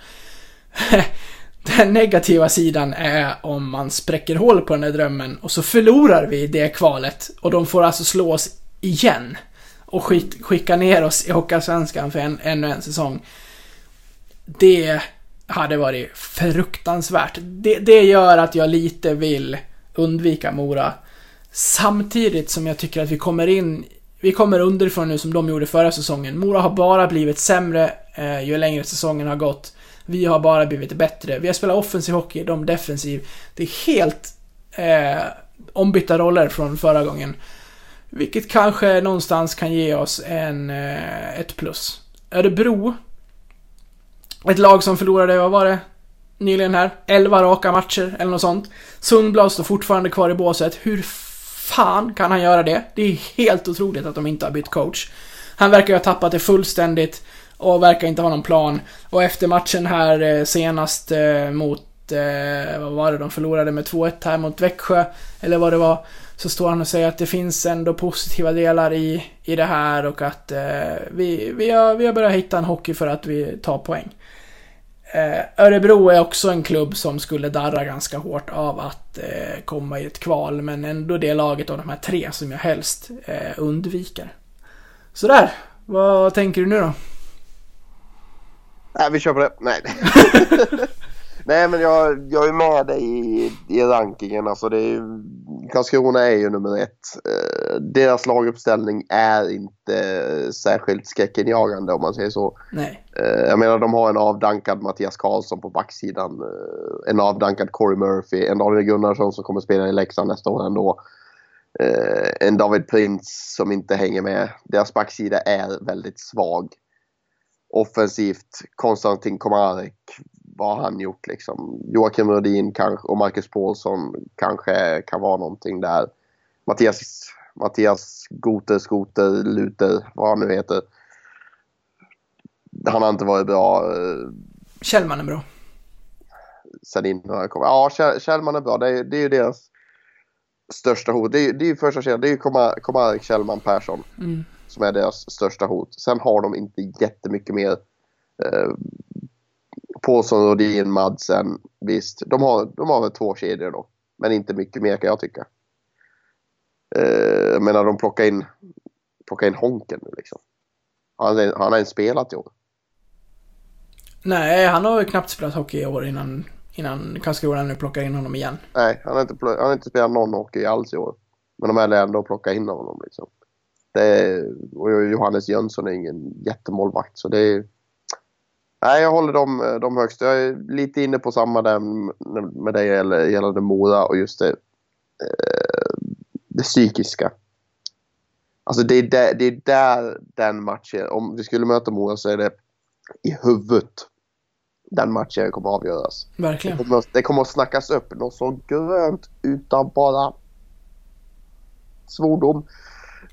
*laughs* den negativa sidan är om man spräcker hål på den här drömmen och så förlorar vi det kvalet och de får alltså slå oss igen. Och skit, skicka ner oss i Hockeyallsvenskan för en, ännu en säsong. Det hade varit fruktansvärt. Det, det gör att jag lite vill undvika Mora. Samtidigt som jag tycker att vi kommer in, vi kommer underifrån nu som de gjorde förra säsongen. Mora har bara blivit sämre eh, ju längre säsongen har gått. Vi har bara blivit bättre. Vi har spelat offensiv hockey, de defensiv. Det är helt eh, ombytta roller från förra gången. Vilket kanske någonstans kan ge oss en, eh, ett plus. Örebro. Ett lag som förlorade, vad var det? Nyligen här. 11 raka matcher eller något sånt. Sundblad står fortfarande kvar i båset. Hur fan kan han göra det? Det är helt otroligt att de inte har bytt coach. Han verkar ju ha tappat det fullständigt och verkar inte ha någon plan. Och efter matchen här eh, senast eh, mot, eh, vad var det, de förlorade med 2-1 här mot Växjö, eller vad det var. Så står han och säger att det finns ändå positiva delar i, i det här och att eh, vi, vi, har, vi har börjat hitta en hockey för att vi tar poäng. Eh, Örebro är också en klubb som skulle darra ganska hårt av att eh, komma i ett kval, men ändå det laget av de här tre som jag helst eh, undviker. Sådär, vad tänker du nu då? Nej, vi kör på det. Nej. *laughs* Nej, men jag, jag är med dig i, i rankingen. Alltså det är, Karlskrona är ju nummer ett. Deras laguppställning är inte särskilt skräckinjagande om man säger så. Nej. Eh, jag menar, de har en avdankad Mattias Karlsson på backsidan. Eh, en avdankad Corey Murphy. En Daniel Gunnarsson som kommer spela i Leksand nästa år ändå. Eh, en David Prince som inte hänger med. Deras backsida är väldigt svag offensivt. Konstantin Komarek, vad har han gjort liksom? Joakim Rudin kanske, och Marcus Paulsson kanske kan vara någonting där. Mattias, Mattias Goter, Skoter, Luter, vad han nu heter. Han har inte varit bra. eh, Kjellman är bra. sen innan han kom. Ja, Kjell- Kjellman är bra. Det är, det är ju deras största hot. Det är, det är ju första kedjan. Det är ju Komar- Komarek, Kjellman, Persson Mm. som är deras största hot. Sen har de inte jättemycket mer. Eh, Paulsson, Rodin, Madsen. Visst, de har, de har väl två kedjor då. Men inte mycket mer kan jag tycka. Eh, jag menar, de plockar in, plockar in Honken nu liksom. Han, han har ens spelat i år. Nej, han har ju knappt spelat hockey i år innan, innan Karlskrona nu plockar in honom igen. Nej, han har inte, han har inte spelat någon hockey alls i år. Men de väljer ändå att plocka in honom liksom. Är, och Johannes Jönsson är ingen jättemålvakt så det är... Nej, jag håller dem, dem högst. Jag är lite inne på samma där med dig gällande Mora och just det, eh, det psykiska. Alltså det är, där, det är där den matchen, om vi skulle möta Mora så är det i huvudet den matchen kommer att avgöras. Det Verkligen. kommer, att- det kommer att snackas upp något så grönt utan bara svordom.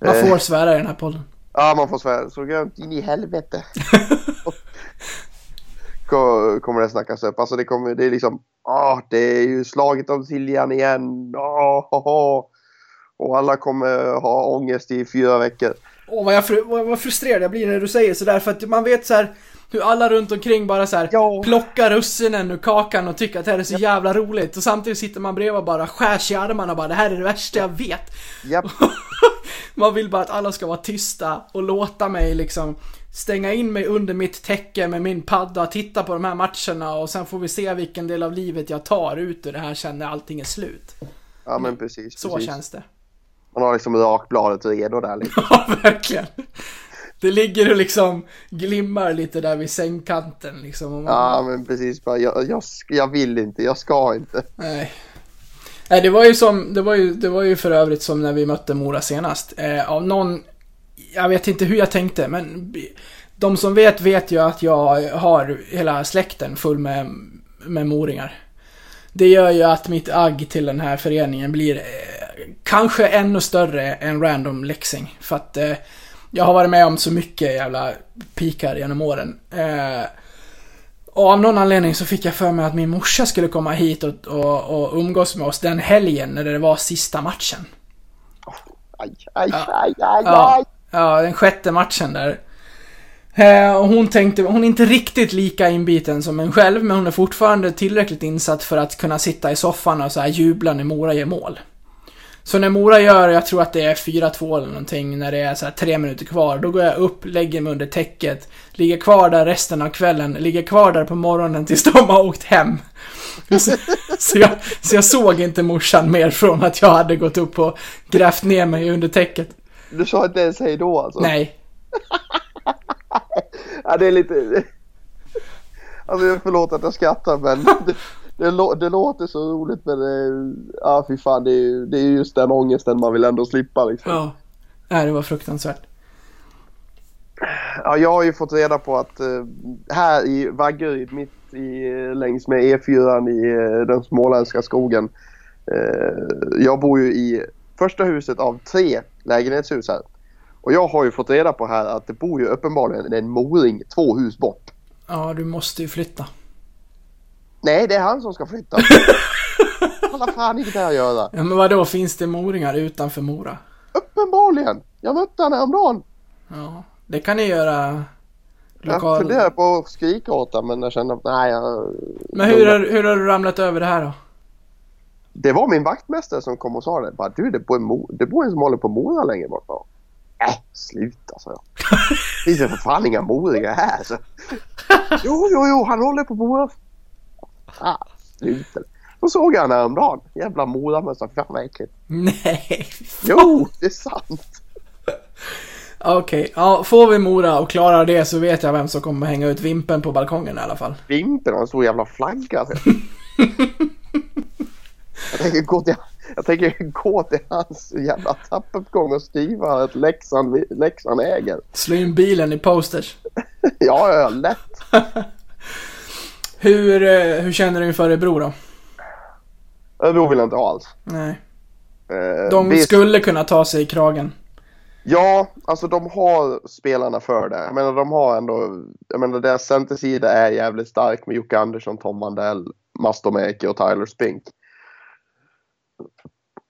Man Eh, får svära i den här podden. Ja, man får svära. Så grönt in i helvete. *laughs* Ko- kommer det snackas upp. Alltså det kommer, det är liksom, ah, det är ju slaget om Siljan igen. Ah, ha, ha. Och alla kommer ha ångest i fyra veckor. Åh, vad, jag vad, frustrerad jag blir när du säger sådär för att man vet så här hur alla runt omkring bara så här Ja. plockar russinen ur kakan och tycker att det här är så jävla roligt och samtidigt sitter man bredvid och bara skär sig i armarna och bara det här är det värsta jag vet. Japp. *laughs* Man vill bara att alla ska vara tysta och låta mig liksom stänga in mig under mitt täcke med min padda, titta på de här matcherna och sen får vi se vilken del av livet jag tar ut ur det här sen när allting är slut. Ja, men precis. Så precis. känns det. Man har liksom rakbladet redo där liksom. *laughs* Ja, verkligen. Det ligger och liksom glimmar lite där vid sängkanten liksom. Man, Ja, men precis. Bara, jag, jag, jag vill inte, jag ska inte. Nej. Nej, det var ju som, det var ju, det var ju för övrigt som när vi mötte Mora senast. Eh, av någon, jag vet inte hur jag tänkte, men de som vet vet ju att jag har hela släkten full med, med moringar. Det gör ju att mitt agg till den här föreningen blir eh, kanske ännu större än random Lexing. För att eh, jag har varit med om så mycket jävla pikar genom åren. Eh, och av någon anledning så fick jag för mig att min morsa skulle komma hit och, och, och umgås med oss den helgen när det var sista matchen. Aj, aj, Ja. aj, aj, Ja, aj. ja den sjätte matchen där. Eh, hon tänkte, hon är inte riktigt lika inbiten som en själv, men hon är fortfarande tillräckligt insatt för att kunna sitta i soffan och så här jubla när Mora gör mål. Så när Mora gör, jag tror att det är 4-2 eller någonting, när det är så här tre minuter kvar, då går jag upp, lägger mig under täcket, ligger kvar där resten av kvällen, ligger kvar där på morgonen tills de har åkt hem. *laughs* Så, så, jag, så jag såg inte morsan mer från att jag hade gått upp och grävt ner mig under täcket. Du sa inte ens hej då alltså? Nej. *laughs* Ja, det är lite... Alltså förlåt att jag skrattar men det, det, det låter så roligt men det, ja fy fan det är, det är just den ångesten man vill ändå slippa liksom. Ja. Nej, det var fruktansvärt. Ja, jag har ju fått reda på att eh, här i Vaggeryd, mitt i, längs med E4 i eh, den småländska skogen. Eh, jag bor ju i första huset av tre lägenhetshus här. Och jag har ju fått reda på här att det bor ju uppenbarligen en moring två hus bort. Ja, du måste ju flytta. Nej, det är han som ska flytta. *laughs* Han har fan inget där att göra. Ja, men vadå, finns det moringar utanför Mora? Uppenbarligen. Jag mötte honom häromdagen. Ja, det kan ni göra Jag lokal... funderade på att skrika åt honom men jag kände att nej. Jag... Men hur har, hur har du ramlat över det här då? Det var min vaktmästare som kom och sa det. Bara, du, det bor en, mo- det bor en som håller på Mora längre bort. Ja. Äh, sluta sa jag. Det finns för fan inga moringar här. Så. Jo, jo, jo, han håller på Mora. Ah, sluta. Då såg jag honom häromdagen. Jävla Moramössa. Fan vad äckligt. Nej. Jo, det är sant. Okej, ja, får vi Mora och klarar det så vet jag vem som kommer hänga ut vimpen på balkongen i alla fall. Vimpen har en stor jävla flagga. *laughs* Jag tänker gå till, jag tänker gå till hans jävla trappuppgång och skriva att Leksand, Leksand äger. Slå in bilen i posters. *laughs* Ja, ja, lätt. *laughs* Hur, eh, hur känner du inför Örebro då? Örebro vill jag inte ha alls. Nej. Eh, De visst, skulle kunna ta sig i kragen. Ja, alltså de har spelarna för det. Jag menar de har ändå, jag menar deras centersida är jävligt stark med Jocke Andersson, Tom Mandell, Mastomäki och Tyler Spink.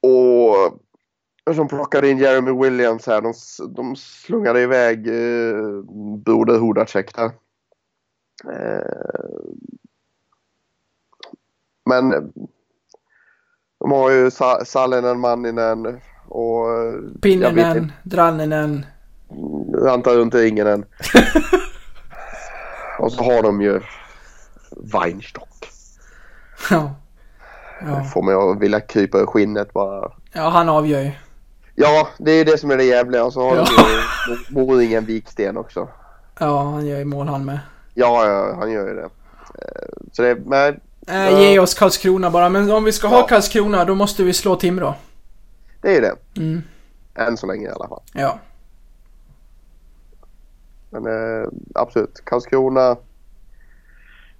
Och som plockade in Jeremy Williams här, de, de slungade iväg eh, Broder Hudacek där. Eh, men de har ju Sa- Sallinen, Manninen och eh, Pinninen, Dranninen. jag antar inte ingen än. *laughs* och så har de ju Weinstock. Ja. Ja. Får mig att vilja krypa ur skinnet bara. ja, han avgör ju. Ja, det är det som är det jävliga. Och så har Ja. de ju Moringen Viksten också. Ja, han gör ju mål han med. Ja, ja, han gör ju det. Eh, Så det, men Äh. Ge oss Karlskrona bara, men om vi ska ha Ja. Karlskrona då måste vi slå Timrå. det är ju det. Mm. Än så länge i alla fall. Ja. Men eh, absolut, Karlskrona.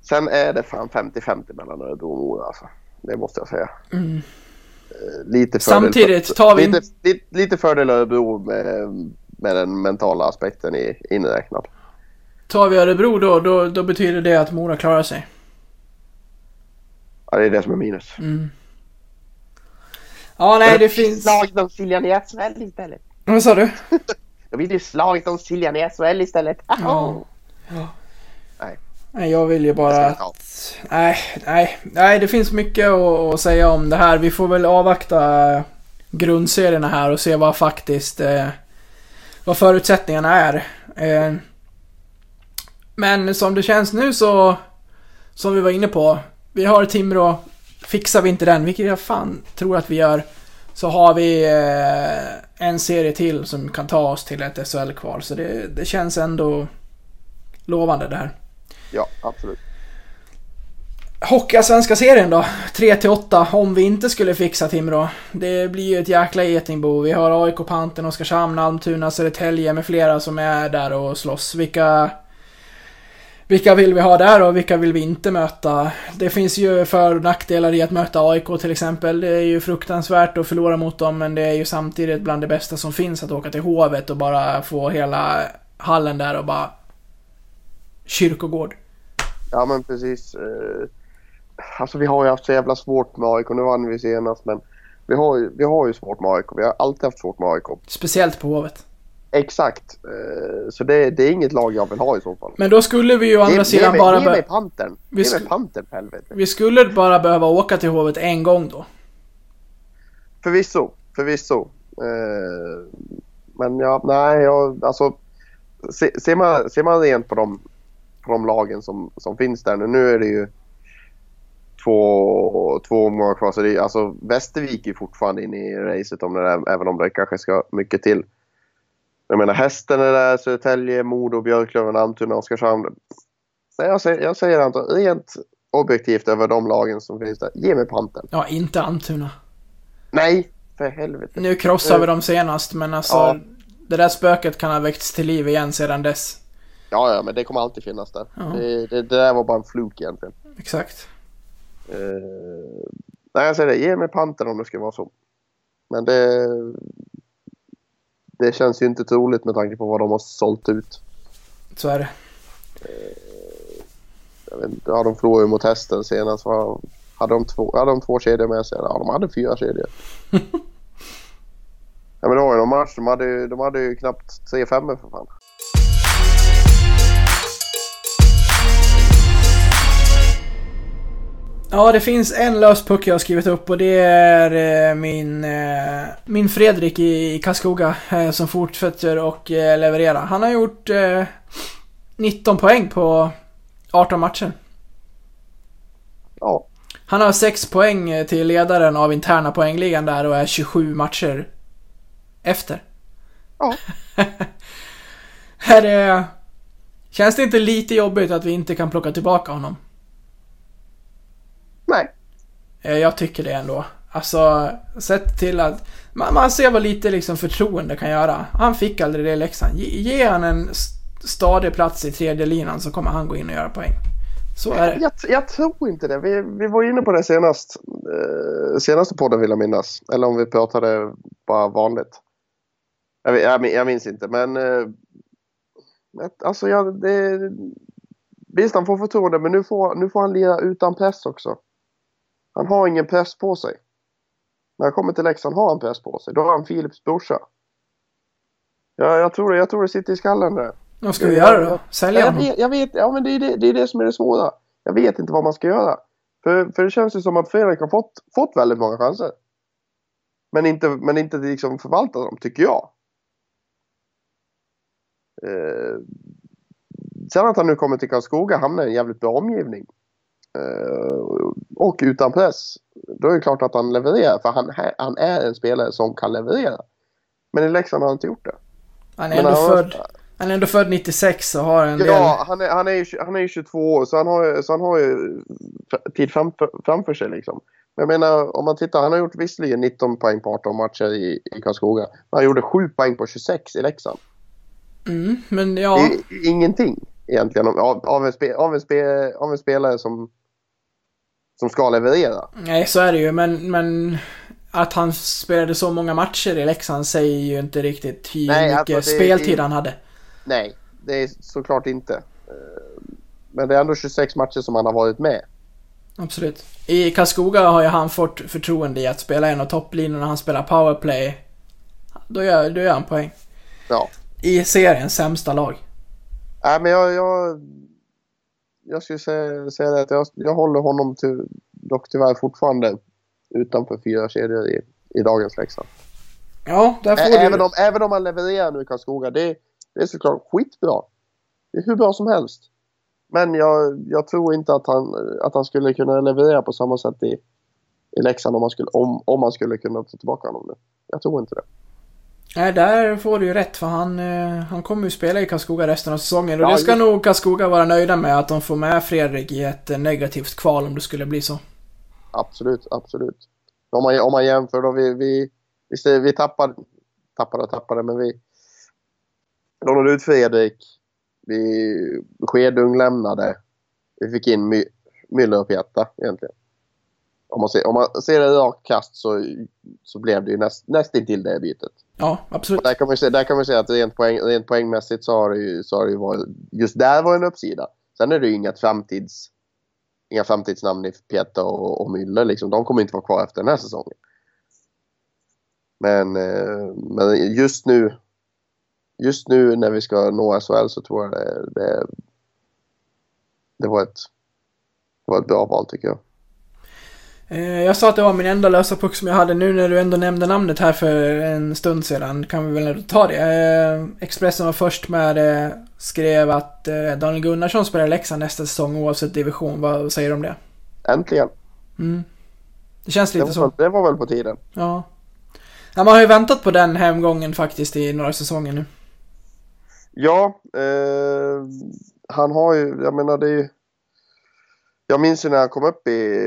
Sen är det fan 50-50 mellan Örebro och Mora alltså. Det måste jag säga. Mm. Eh, Lite fördel Samtidigt tar vi- Lite, lite, lite fördel Örebro med, med den mentala aspekten i, inräknad. Tar vi Örebro då, då, då betyder det att Mora klarar sig. Ja, det är det som är minus. Mm. Ja, nej det finns... Slaget om Siljan i SHL istället. Vad sa du? Då blir det slaget om Siljan i SHL istället. Ja. Nej. Nej, jag vill ju bara att... Nej, nej, nej, det finns mycket att, att säga om det här. Vi får väl avvakta grundserierna här och se vad faktiskt... Eh, vad förutsättningarna är. Eh, men som det känns nu så... Som vi var inne på. Vi har Timrå. Fixar vi inte den, vilket jag fan tror att vi gör. Så har vi eh, en serie till som kan ta oss till ett SHL-kval. Så det, det känns ändå lovande det här. Ja, absolut. Hocka svenska serien då? 3-8 om vi inte skulle fixa Timrå. Det blir ju ett jäkla getingbo. Vi har AIK, Panten, Oskarshamn, Almtuna, Södertälje med flera som är där och slåss. Vilka... Vilka vill vi ha där och vilka vill vi inte möta? Det finns ju för och nackdelar i att möta AIK till exempel. Det är ju fruktansvärt att förlora mot dem men det är ju samtidigt bland det bästa som finns att åka till Hovet och bara få hela hallen där och bara... Kyrkogård. Ja men precis. Eh, Alltså vi har ju haft så jävla svårt med AIK. Nu vann vi senast men vi har ju, vi har ju svårt med AIK. Vi har alltid haft svårt med AIK. Speciellt på Hovet. Exakt. Eh, Så det, det är inget lag jag vill ha i så fall. Men då skulle vi ju å andra Ge- sidan ge mig, bara... Ge mig Pantern. Vi Ge mig Pantern för helvete. vi skulle bara behöva åka till Hovet en gång då. Förvisso. Förvisso. Eh, Men ja, nej, jag, alltså. Se, ser, man, ser man rent på de, på de lagen som, som finns där nu. Nu är det ju två, två omgångar kvar. Så det är, alltså, Västervik är fortfarande inne i racet om det där, även om det kanske ska mycket till. Jag menar hästen är där, Södertälje, Modo, Björklöven, Almtuna, Oskarshamn. Nej, jag säger, jag säger inte rent objektivt över de lagen som finns där. Ge mig panten. Ja, inte Almtuna. Nej, för helvete. Nu krossade vi dem senast, men alltså... Ja. Det där spöket kan ha väckts till liv igen sedan dess. Ja, ja, men det kommer alltid finnas där. Ja. Det, det, det där var bara en fluk egentligen. Exakt. Eh, nej, jag säger det. Ge mig panten om det ska vara så. Men det... Det känns ju inte troligt med tanke på vad de har sålt ut. Så är det. Jag vet inte, ja, de förlorade ju mot hästen senast. Vad- Hade de, två, hade de två kedjor med sig? Ja, de hade fyra kedjor. *laughs* ja, men det var ju någon match. De hade de hade ju knappt tre femmor för fan. Ja, det finns en lös puck jag har skrivit upp och det är eh, min, eh, min Fredrik i, Karlskoga eh, som fortsätter och leverera. Han har gjort eh, 19 poäng på 18 matcher. Ja, Han har 6 poäng till ledaren av interna poängligan där och är 27 matcher efter. Ja. *laughs* är det... Känns det inte lite jobbigt att vi inte kan plocka tillbaka honom? Nej. Eh, Jag tycker det ändå. Alltså, sett till att... Man, man ser vad lite liksom förtroende kan göra. Han fick aldrig det i Leksand. Ge, ge han en st- stadig plats i tredje linan så kommer han gå in och göra poäng. Så är det. Jag, jag tror inte det. Vi, vi var inne på det senast. Eh, senaste podden vill jag minnas. Eller om vi pratade bara vanligt. Jag, jag, jag minns inte men... Eh, alltså jag, det... Visst han får förtroende men nu får, nu får han lira utan press också. Han har ingen press på sig. När han kommer till Leksand har han press på sig. Då har han Philips brorsa. Ja, jag, tror det, jag tror det sitter i skallen där. Vad ska vi göra då? Sälja jag, honom? vet, jag vet, ja men det är det, det är det som är det svåra. Jag vet inte vad man ska göra. För, för det känns ju som att Fredrik har fått, fått väldigt många chanser. Men inte, men inte liksom förvaltat dem, tycker jag. Eh, sen att han nu kommer till Karlskoga hamnar i en jävligt bra omgivning. Eh, och utan press. Då är det klart att han levererar. För han, han är en spelare som kan leverera. Men i Leksand har han inte gjort det. Han är ändå han född... Han är ändå född 96 och har en del... Ja, han är, han, är, han är ju 22 år så han har, så han har ju tid framför, framför sig liksom. Men jag menar om man tittar, han har gjort visserligen 19 poäng på 18 matcher i, i Karlskoga. Men han gjorde 7 poäng på 26 i Leksand. Mm, men ja. Det är ingenting egentligen av, av, en, spe, av, en, spe, av en spelare som, som ska leverera. Nej, så är det ju. Men, men att han spelade så många matcher i Leksand säger ju inte riktigt hur Nej, mycket alltså, speltid det- han hade. Nej, det är såklart inte. Eh, Men det är ändå 26 matcher som han har varit med. Absolut. I Karlskoga har ju han fått förtroende i att spela en av topplinjerna. Han spelar powerplay. Då gör, då gör han poäng. Ja. I seriens sämsta lag. Nej, men jag, jag, jag skulle säga, säga att jag, jag håller honom till, dock tyvärr fortfarande utanför fyra kedjor i, i dagens Leksand. Ja, där får Ä- du... Även om, även om han levererar nu i Karlskoga, det, det är såklart skitbra. Det är hur bra som helst. Men jag, jag tror inte att han, att han skulle kunna leverera på samma sätt i, i Leksand om man, skulle, om, om man skulle kunna ta tillbaka honom nu. Jag tror inte det. Nej, där får du ju rätt för han, eh, han kommer ju spela i Karlskoga resten av säsongen. Och Ja, det ska just- nog Karlskoga vara nöjda med att de får med Fredrik i ett eh, negativt kval om det skulle bli så. Absolut, absolut. Om man, om man jämför då, vi, vi, vi, ser- vi tappade, tappade tappade, men vi lånade ut Fredrik. Vi, Skedung lämnade. Vi fick in My, Müller och Pieta egentligen. Om man ser, om man ser det i rakt kast så, så blev det ju näst, nästintill det bytet. Ja, absolut. Där kan man se, där kan man säga att rent, poäng, rent poängmässigt så har det ju, så har det ju varit, just där var en uppsida. Sen är det ju inga framtids, inga framtidsnamn i Pieta och, och Müller liksom. De kommer inte vara kvar efter den här säsongen. Men, eh, men just nu, just nu när vi ska nå SHL så tror jag det, det, det var ett, det var ett bra val tycker jag. Eh, Jag sa att det var min enda lösa puck som jag hade. Nu när du ändå nämnde namnet här för en stund sedan kan vi väl ta det. Eh, Expressen var först med det. Skrev att eh, Daniel Gunnarsson spelar Leksand nästa säsong oavsett division. Vad säger du om det? Äntligen! Mm. Det känns Det lite var, så. det var väl på tiden. Ja. ja. Man har ju väntat på den hemgången faktiskt i några säsonger nu. Ja, eh, han har ju, jag menar det är ju... Jag minns ju när han kom upp i,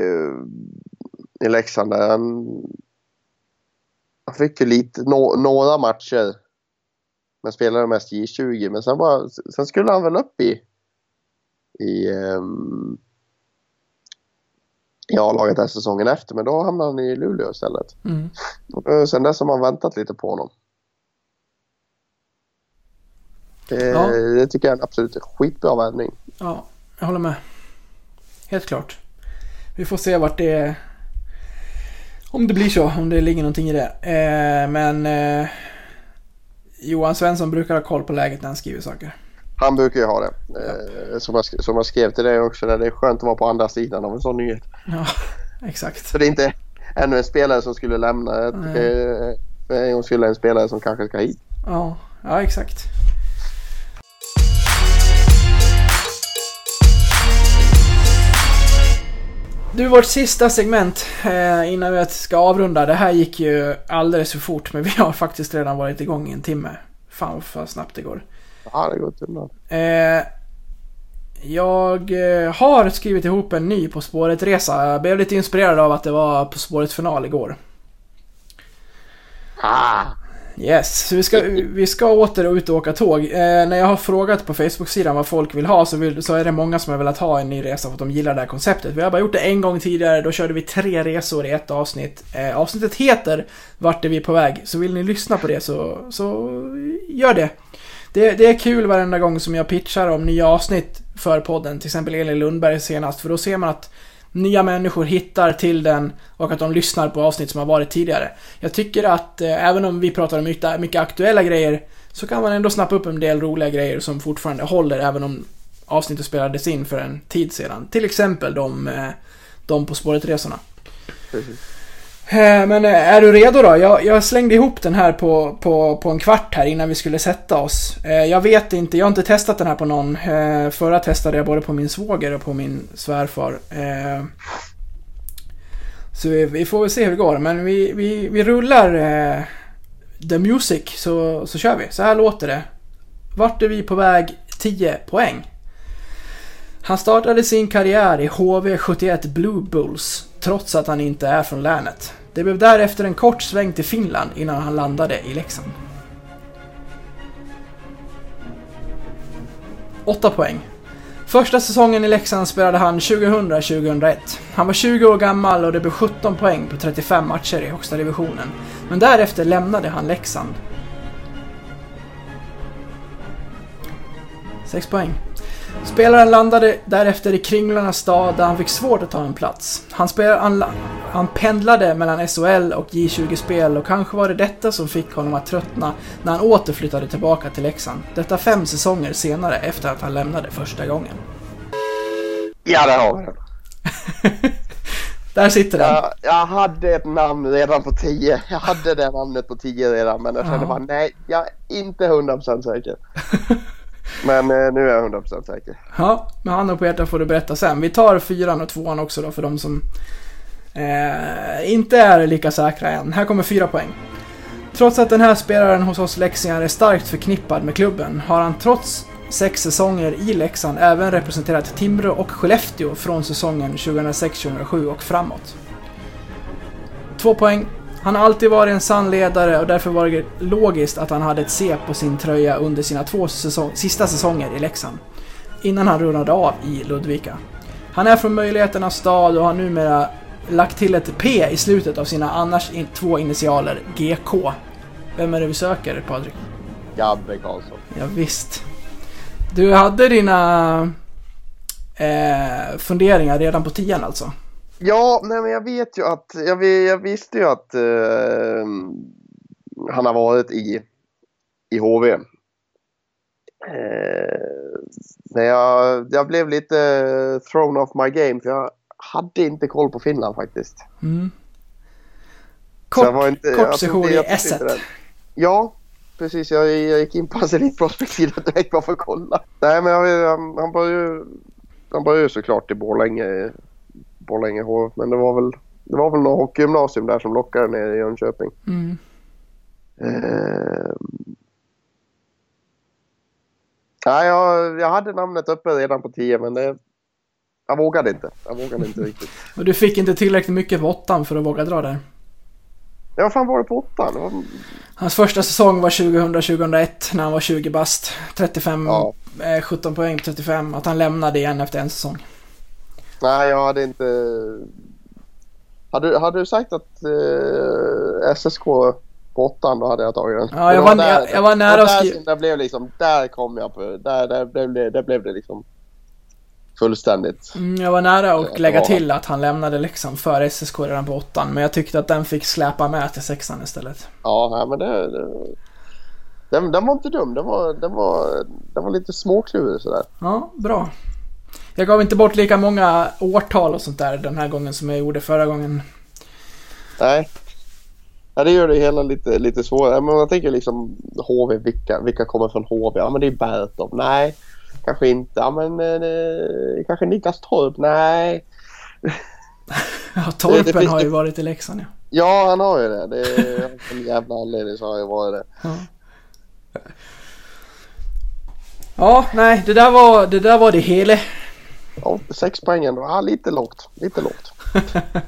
i Leksand han, han fick ju lite, nå, några matcher. Men spelade mest J20 men sen, bara, sen skulle han väl upp i i, ehm, i A-laget den säsongen efter men då hamnade han i Luleå istället. Mm. Och sen dess har man väntat lite på honom. Eh, Ja. Det tycker jag är en absolut skitbra värvning. Ja, jag håller med. Helt klart. Vi får se vart det... Om det blir så, om det ligger någonting i det. Eh, men... Eh, Johan Svensson brukar ha koll på läget när han skriver saker. Han brukar ju ha det. Eh, som, jag, som jag skrev till dig också, där det är skönt att vara på andra sidan av en sån nyhet. Ja, *laughs* exakt. Så det är inte ännu en spelare som skulle lämna. För en gång skulle en spelare som kanske ska hit. Ja, ja exakt. Du, vårt sista segment eh, innan vi ska avrunda. Det här gick ju alldeles för fort, men vi har faktiskt redan varit igång i en timme. Fan vad snabbt det går. Ja, det går undan. Eh, jag eh, har skrivit ihop en ny På spåret-resa. Jag blev lite inspirerad av att det var På spåret-final igår. Ah, Yes, så vi ska, vi ska åter ut och åka tåg. Eh, när jag har frågat på Facebook-sidan vad folk vill ha så, vill, så är det många som har velat ha en ny resa för att de gillar det här konceptet. Vi har bara gjort det en gång tidigare, då körde vi tre resor i ett avsnitt. Eh, avsnittet heter Vart är vi på väg? Så vill ni lyssna på det så, så gör det. det. Det är kul varenda gång som jag pitchar om nya avsnitt för podden, till exempel Elin Lundberg senast, för då ser man att nya människor hittar till den och att de lyssnar på avsnitt som har varit tidigare. Jag tycker att eh, även om vi pratar om mycket, mycket aktuella grejer så kan man ändå snappa upp en del roliga grejer som fortfarande håller även om avsnittet spelades in för en tid sedan. Till exempel de, eh, de På spåret-resorna. Precis. Eh, men eh, är du redo då? Jag, jag slängde ihop den här på, på, på en kvart här innan vi skulle sätta oss. Eh, jag vet inte, jag har inte testat den här på någon. Förra testade jag både på min svåger och på min svärfar. Så vi, vi får väl se hur det går, men vi, vi, vi rullar The Music så, så kör vi. Så här låter det. Vart är vi på väg? 10 poäng. Han startade sin karriär i HV71 Blue Bulls, trots att han inte är från länet. Det blev därefter en kort sväng till Finland innan han landade i Leksand. 8 poäng. Första säsongen i Leksand spelade han 2000-2001. Han var 20 år gammal och det blev 17 poäng på 35 matcher i högsta divisionen. Men därefter lämnade han Leksand. 6 poäng. Spelaren landade därefter i Kringlarnas stad där han fick svårt att ta en plats. Han, spelade, han, han pendlade mellan SHL och J20-spel och kanske var det detta som fick honom att tröttna när han åter flyttade tillbaka till Leksand. Detta fem säsonger senare efter att han lämnade första gången. Ja, där har vi den. *laughs* Där sitter den. Jag, jag hade ett namn redan på 10. Jag hade det namnet på 10 redan men jag kände Ja. bara nej, jag är inte 100% säker. *laughs* men eh, nu är jag 100% säker. Ja, med handen på hjärtat får du berätta sen. Vi tar fyran och tvåan också då för de som eh, inte är lika säkra än. Här kommer fyra poäng. Trots att den här spelaren hos oss Leksingar är starkt förknippad med klubben har han trots sex säsonger i Leksand även representerat Timrå och Skellefteå från säsongen 2006-2007 och framåt. Två poäng. Han har alltid varit en sann ledare och därför var det logiskt att han hade ett C på sin tröja under sina två säsong sista säsonger i Leksand. Innan han rullade av i Ludvika. Han är från möjligheternas stad och har numera lagt till ett P i slutet av sina annars in, två initialer, GK. Vem är det vi söker, Patrik? Gabbe Karlsson. Ja, visst. Du hade dina eh, funderingar redan på tian alltså? Ja, nej men jag vet ju att, jag, jag visste ju att eh, han har varit i, i HV. Eh, men jag, jag blev lite thrown off my game för jag hade inte koll på Finland faktiskt. Mm. Kort, var inte- kort jag session i jag trodde inte S1. det. Ja, precis. Jag, jag gick in på hans Elite Prospect-sida direkt bara för att kolla. Nej, men jag, han, han började ju han började ju såklart i Borlänge, Borlänge H, men det var väl det var väl något hockeygymnasium där som lockade ner i Jönköping. Mm. Eh, nej, jag, jag hade namnet uppe redan på 10 men det, jag vågade inte. Jag vågade inte riktigt. *laughs* Och du fick inte tillräckligt mycket på åttan för att våga dra där. Ja, vad fan var det på åttan? Det var, Hans första säsong var 2000-2001 när han var 20 bast. 35, Ja. eh, 17 poäng på 35. Att han lämnade igen efter en säsong. Nej, jag hade inte... Hade, hade du sagt att eh, SSK på åttan då hade jag tagit den. Ja, jag Men var- det jag- jag var nära att där skri- som- Där blev liksom, där kom jag på, där, där, blev, det, där blev det liksom fullständigt. Mm, jag var nära att det lägga var till att han lämnade Leksand för SSK redan på åttan. Men jag tyckte att den fick släpa med till sexan istället. Ja, nej, men det... det den, den var inte dum. Den var, den var, den var lite småklurig sådär. Ja, bra. Jag gav inte bort lika många årtal och sånt där den här gången som jag gjorde förra gången. Nej. Ja, det gör det hela lite, lite svårare. Men man tänker liksom HV, vilka, vilka kommer från HV? Ja, men det är Bertov. Nej, kanske inte. Ja, men eh, kanske Niklas Torp? Nej. *laughs* Ja, Det- Torpen det finns har ju det- *laughs* varit i Leksand ja. Ja, han har ju det. det är, av en jävla anledning så har jag varit det. Ja. Ja, nej, det där var det, där var det hela. Ja, sex poäng ändå. Ja, lite lågt. Lite lågt. *laughs*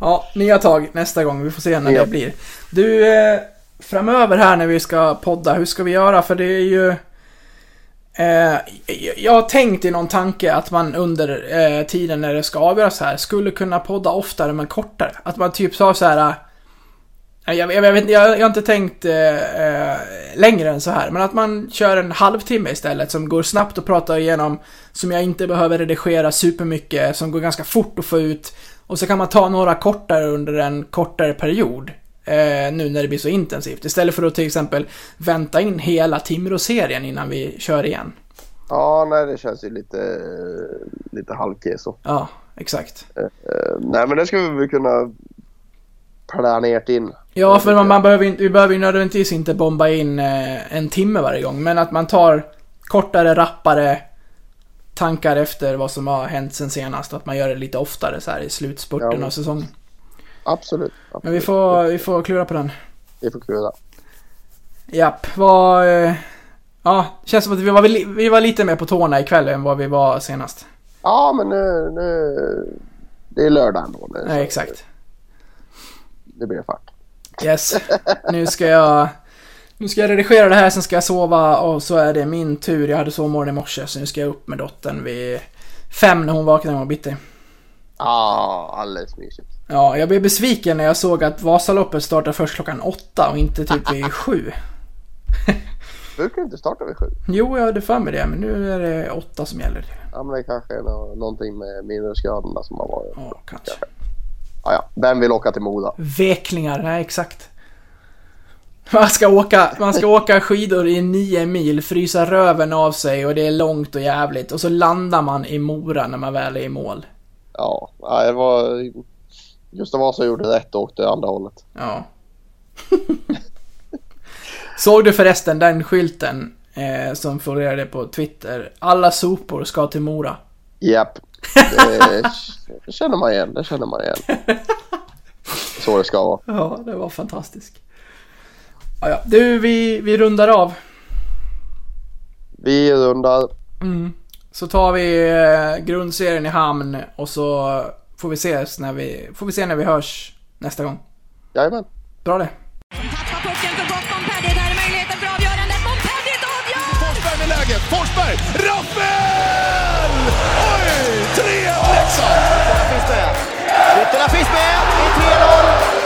Ja, nya tag nästa gång. Vi får se när Ja. det blir. Du, eh, framöver här när vi ska podda, hur ska vi göra? För det är ju... Eh, jag har tänkt i någon tanke att man under eh, tiden när det ska avgöras här skulle kunna podda oftare men kortare. Att man typ sa så här... eh, Jag, jag, jag, vet, jag, jag har inte tänkt eh, eh, längre än så här, men att man kör en halvtimme istället som går snabbt att prata igenom, som jag inte behöver redigera supermycket, som går ganska fort att få ut. Och så kan man ta några kortare under en kortare period. Eh, nu när det blir så intensivt. Istället för att till exempel vänta in hela Timrå-serien innan vi kör igen. Ja, nej det känns ju lite, lite halvkeso. Ja, exakt. Eh, nej men det skulle vi kunna planerat in. Ja, för man, man behöver inte, vi behöver ju nödvändigtvis inte bomba in eh, en timme varje gång, men att man tar kortare, rappare tankar efter vad som har hänt sen senast. Att man gör det lite oftare så här i slutspurten Ja. av säsongen. Absolut. absolut. Men vi får, vi får klura på den. Vi får klura. Japp, vad... eh, Ja, känns som att vi var, vi var lite mer på tårna ikväll än vad vi var senast. Ja, men nu, nu... Det är lördag ändå. Nu, Nej, exakt. Det blir fart. Yes. Nu ska jag... Nu ska jag redigera det här, sen ska jag sova och så är det min tur. Jag hade sovmorgon i morse, så nu ska jag upp med dottern vid fem när hon vaknar imorgon bitti. Ja, alldeles mysigt. Ja, jag blev besviken när jag såg att Vasaloppet startar först klockan åtta och inte typ vid *laughs* sju. Brukar inte starta vid sju. Jo, jag hade för mig det, men nu är det åtta som gäller. Ja, men det kanske är nå- någonting med minusgraderna som har varit. Ja, kanske. Ja, ja. Vem vill åka till Moda? Veklingar, nej exakt. Man ska, åka, man ska åka skidor i nio mil, frysa röven av sig och det är långt och jävligt. Och så landar man i Mora när man väl är i mål. Ja, det var... Gustav Vasa gjorde rätt och åkte andra hållet. Ja. *laughs* Såg du förresten den skylten eh, som florerade på Twitter? Alla sopor ska till Mora. Japp. Det, det känner man igen. Det känner man igen. Så det ska vara. Ja, det var fantastiskt. Ja, ja. Du, vi, vi rundar av. Vi rundar. Så tar vi eh, grundserien i hamn och så får vi ses när vi, får vi se när vi hörs nästa gång. Jajamän. Bra det läget. Forsberg! Rappel! Oj! 3-1 Leksand! Ytterna finns med. Ytterna finns med. Det är 3-0.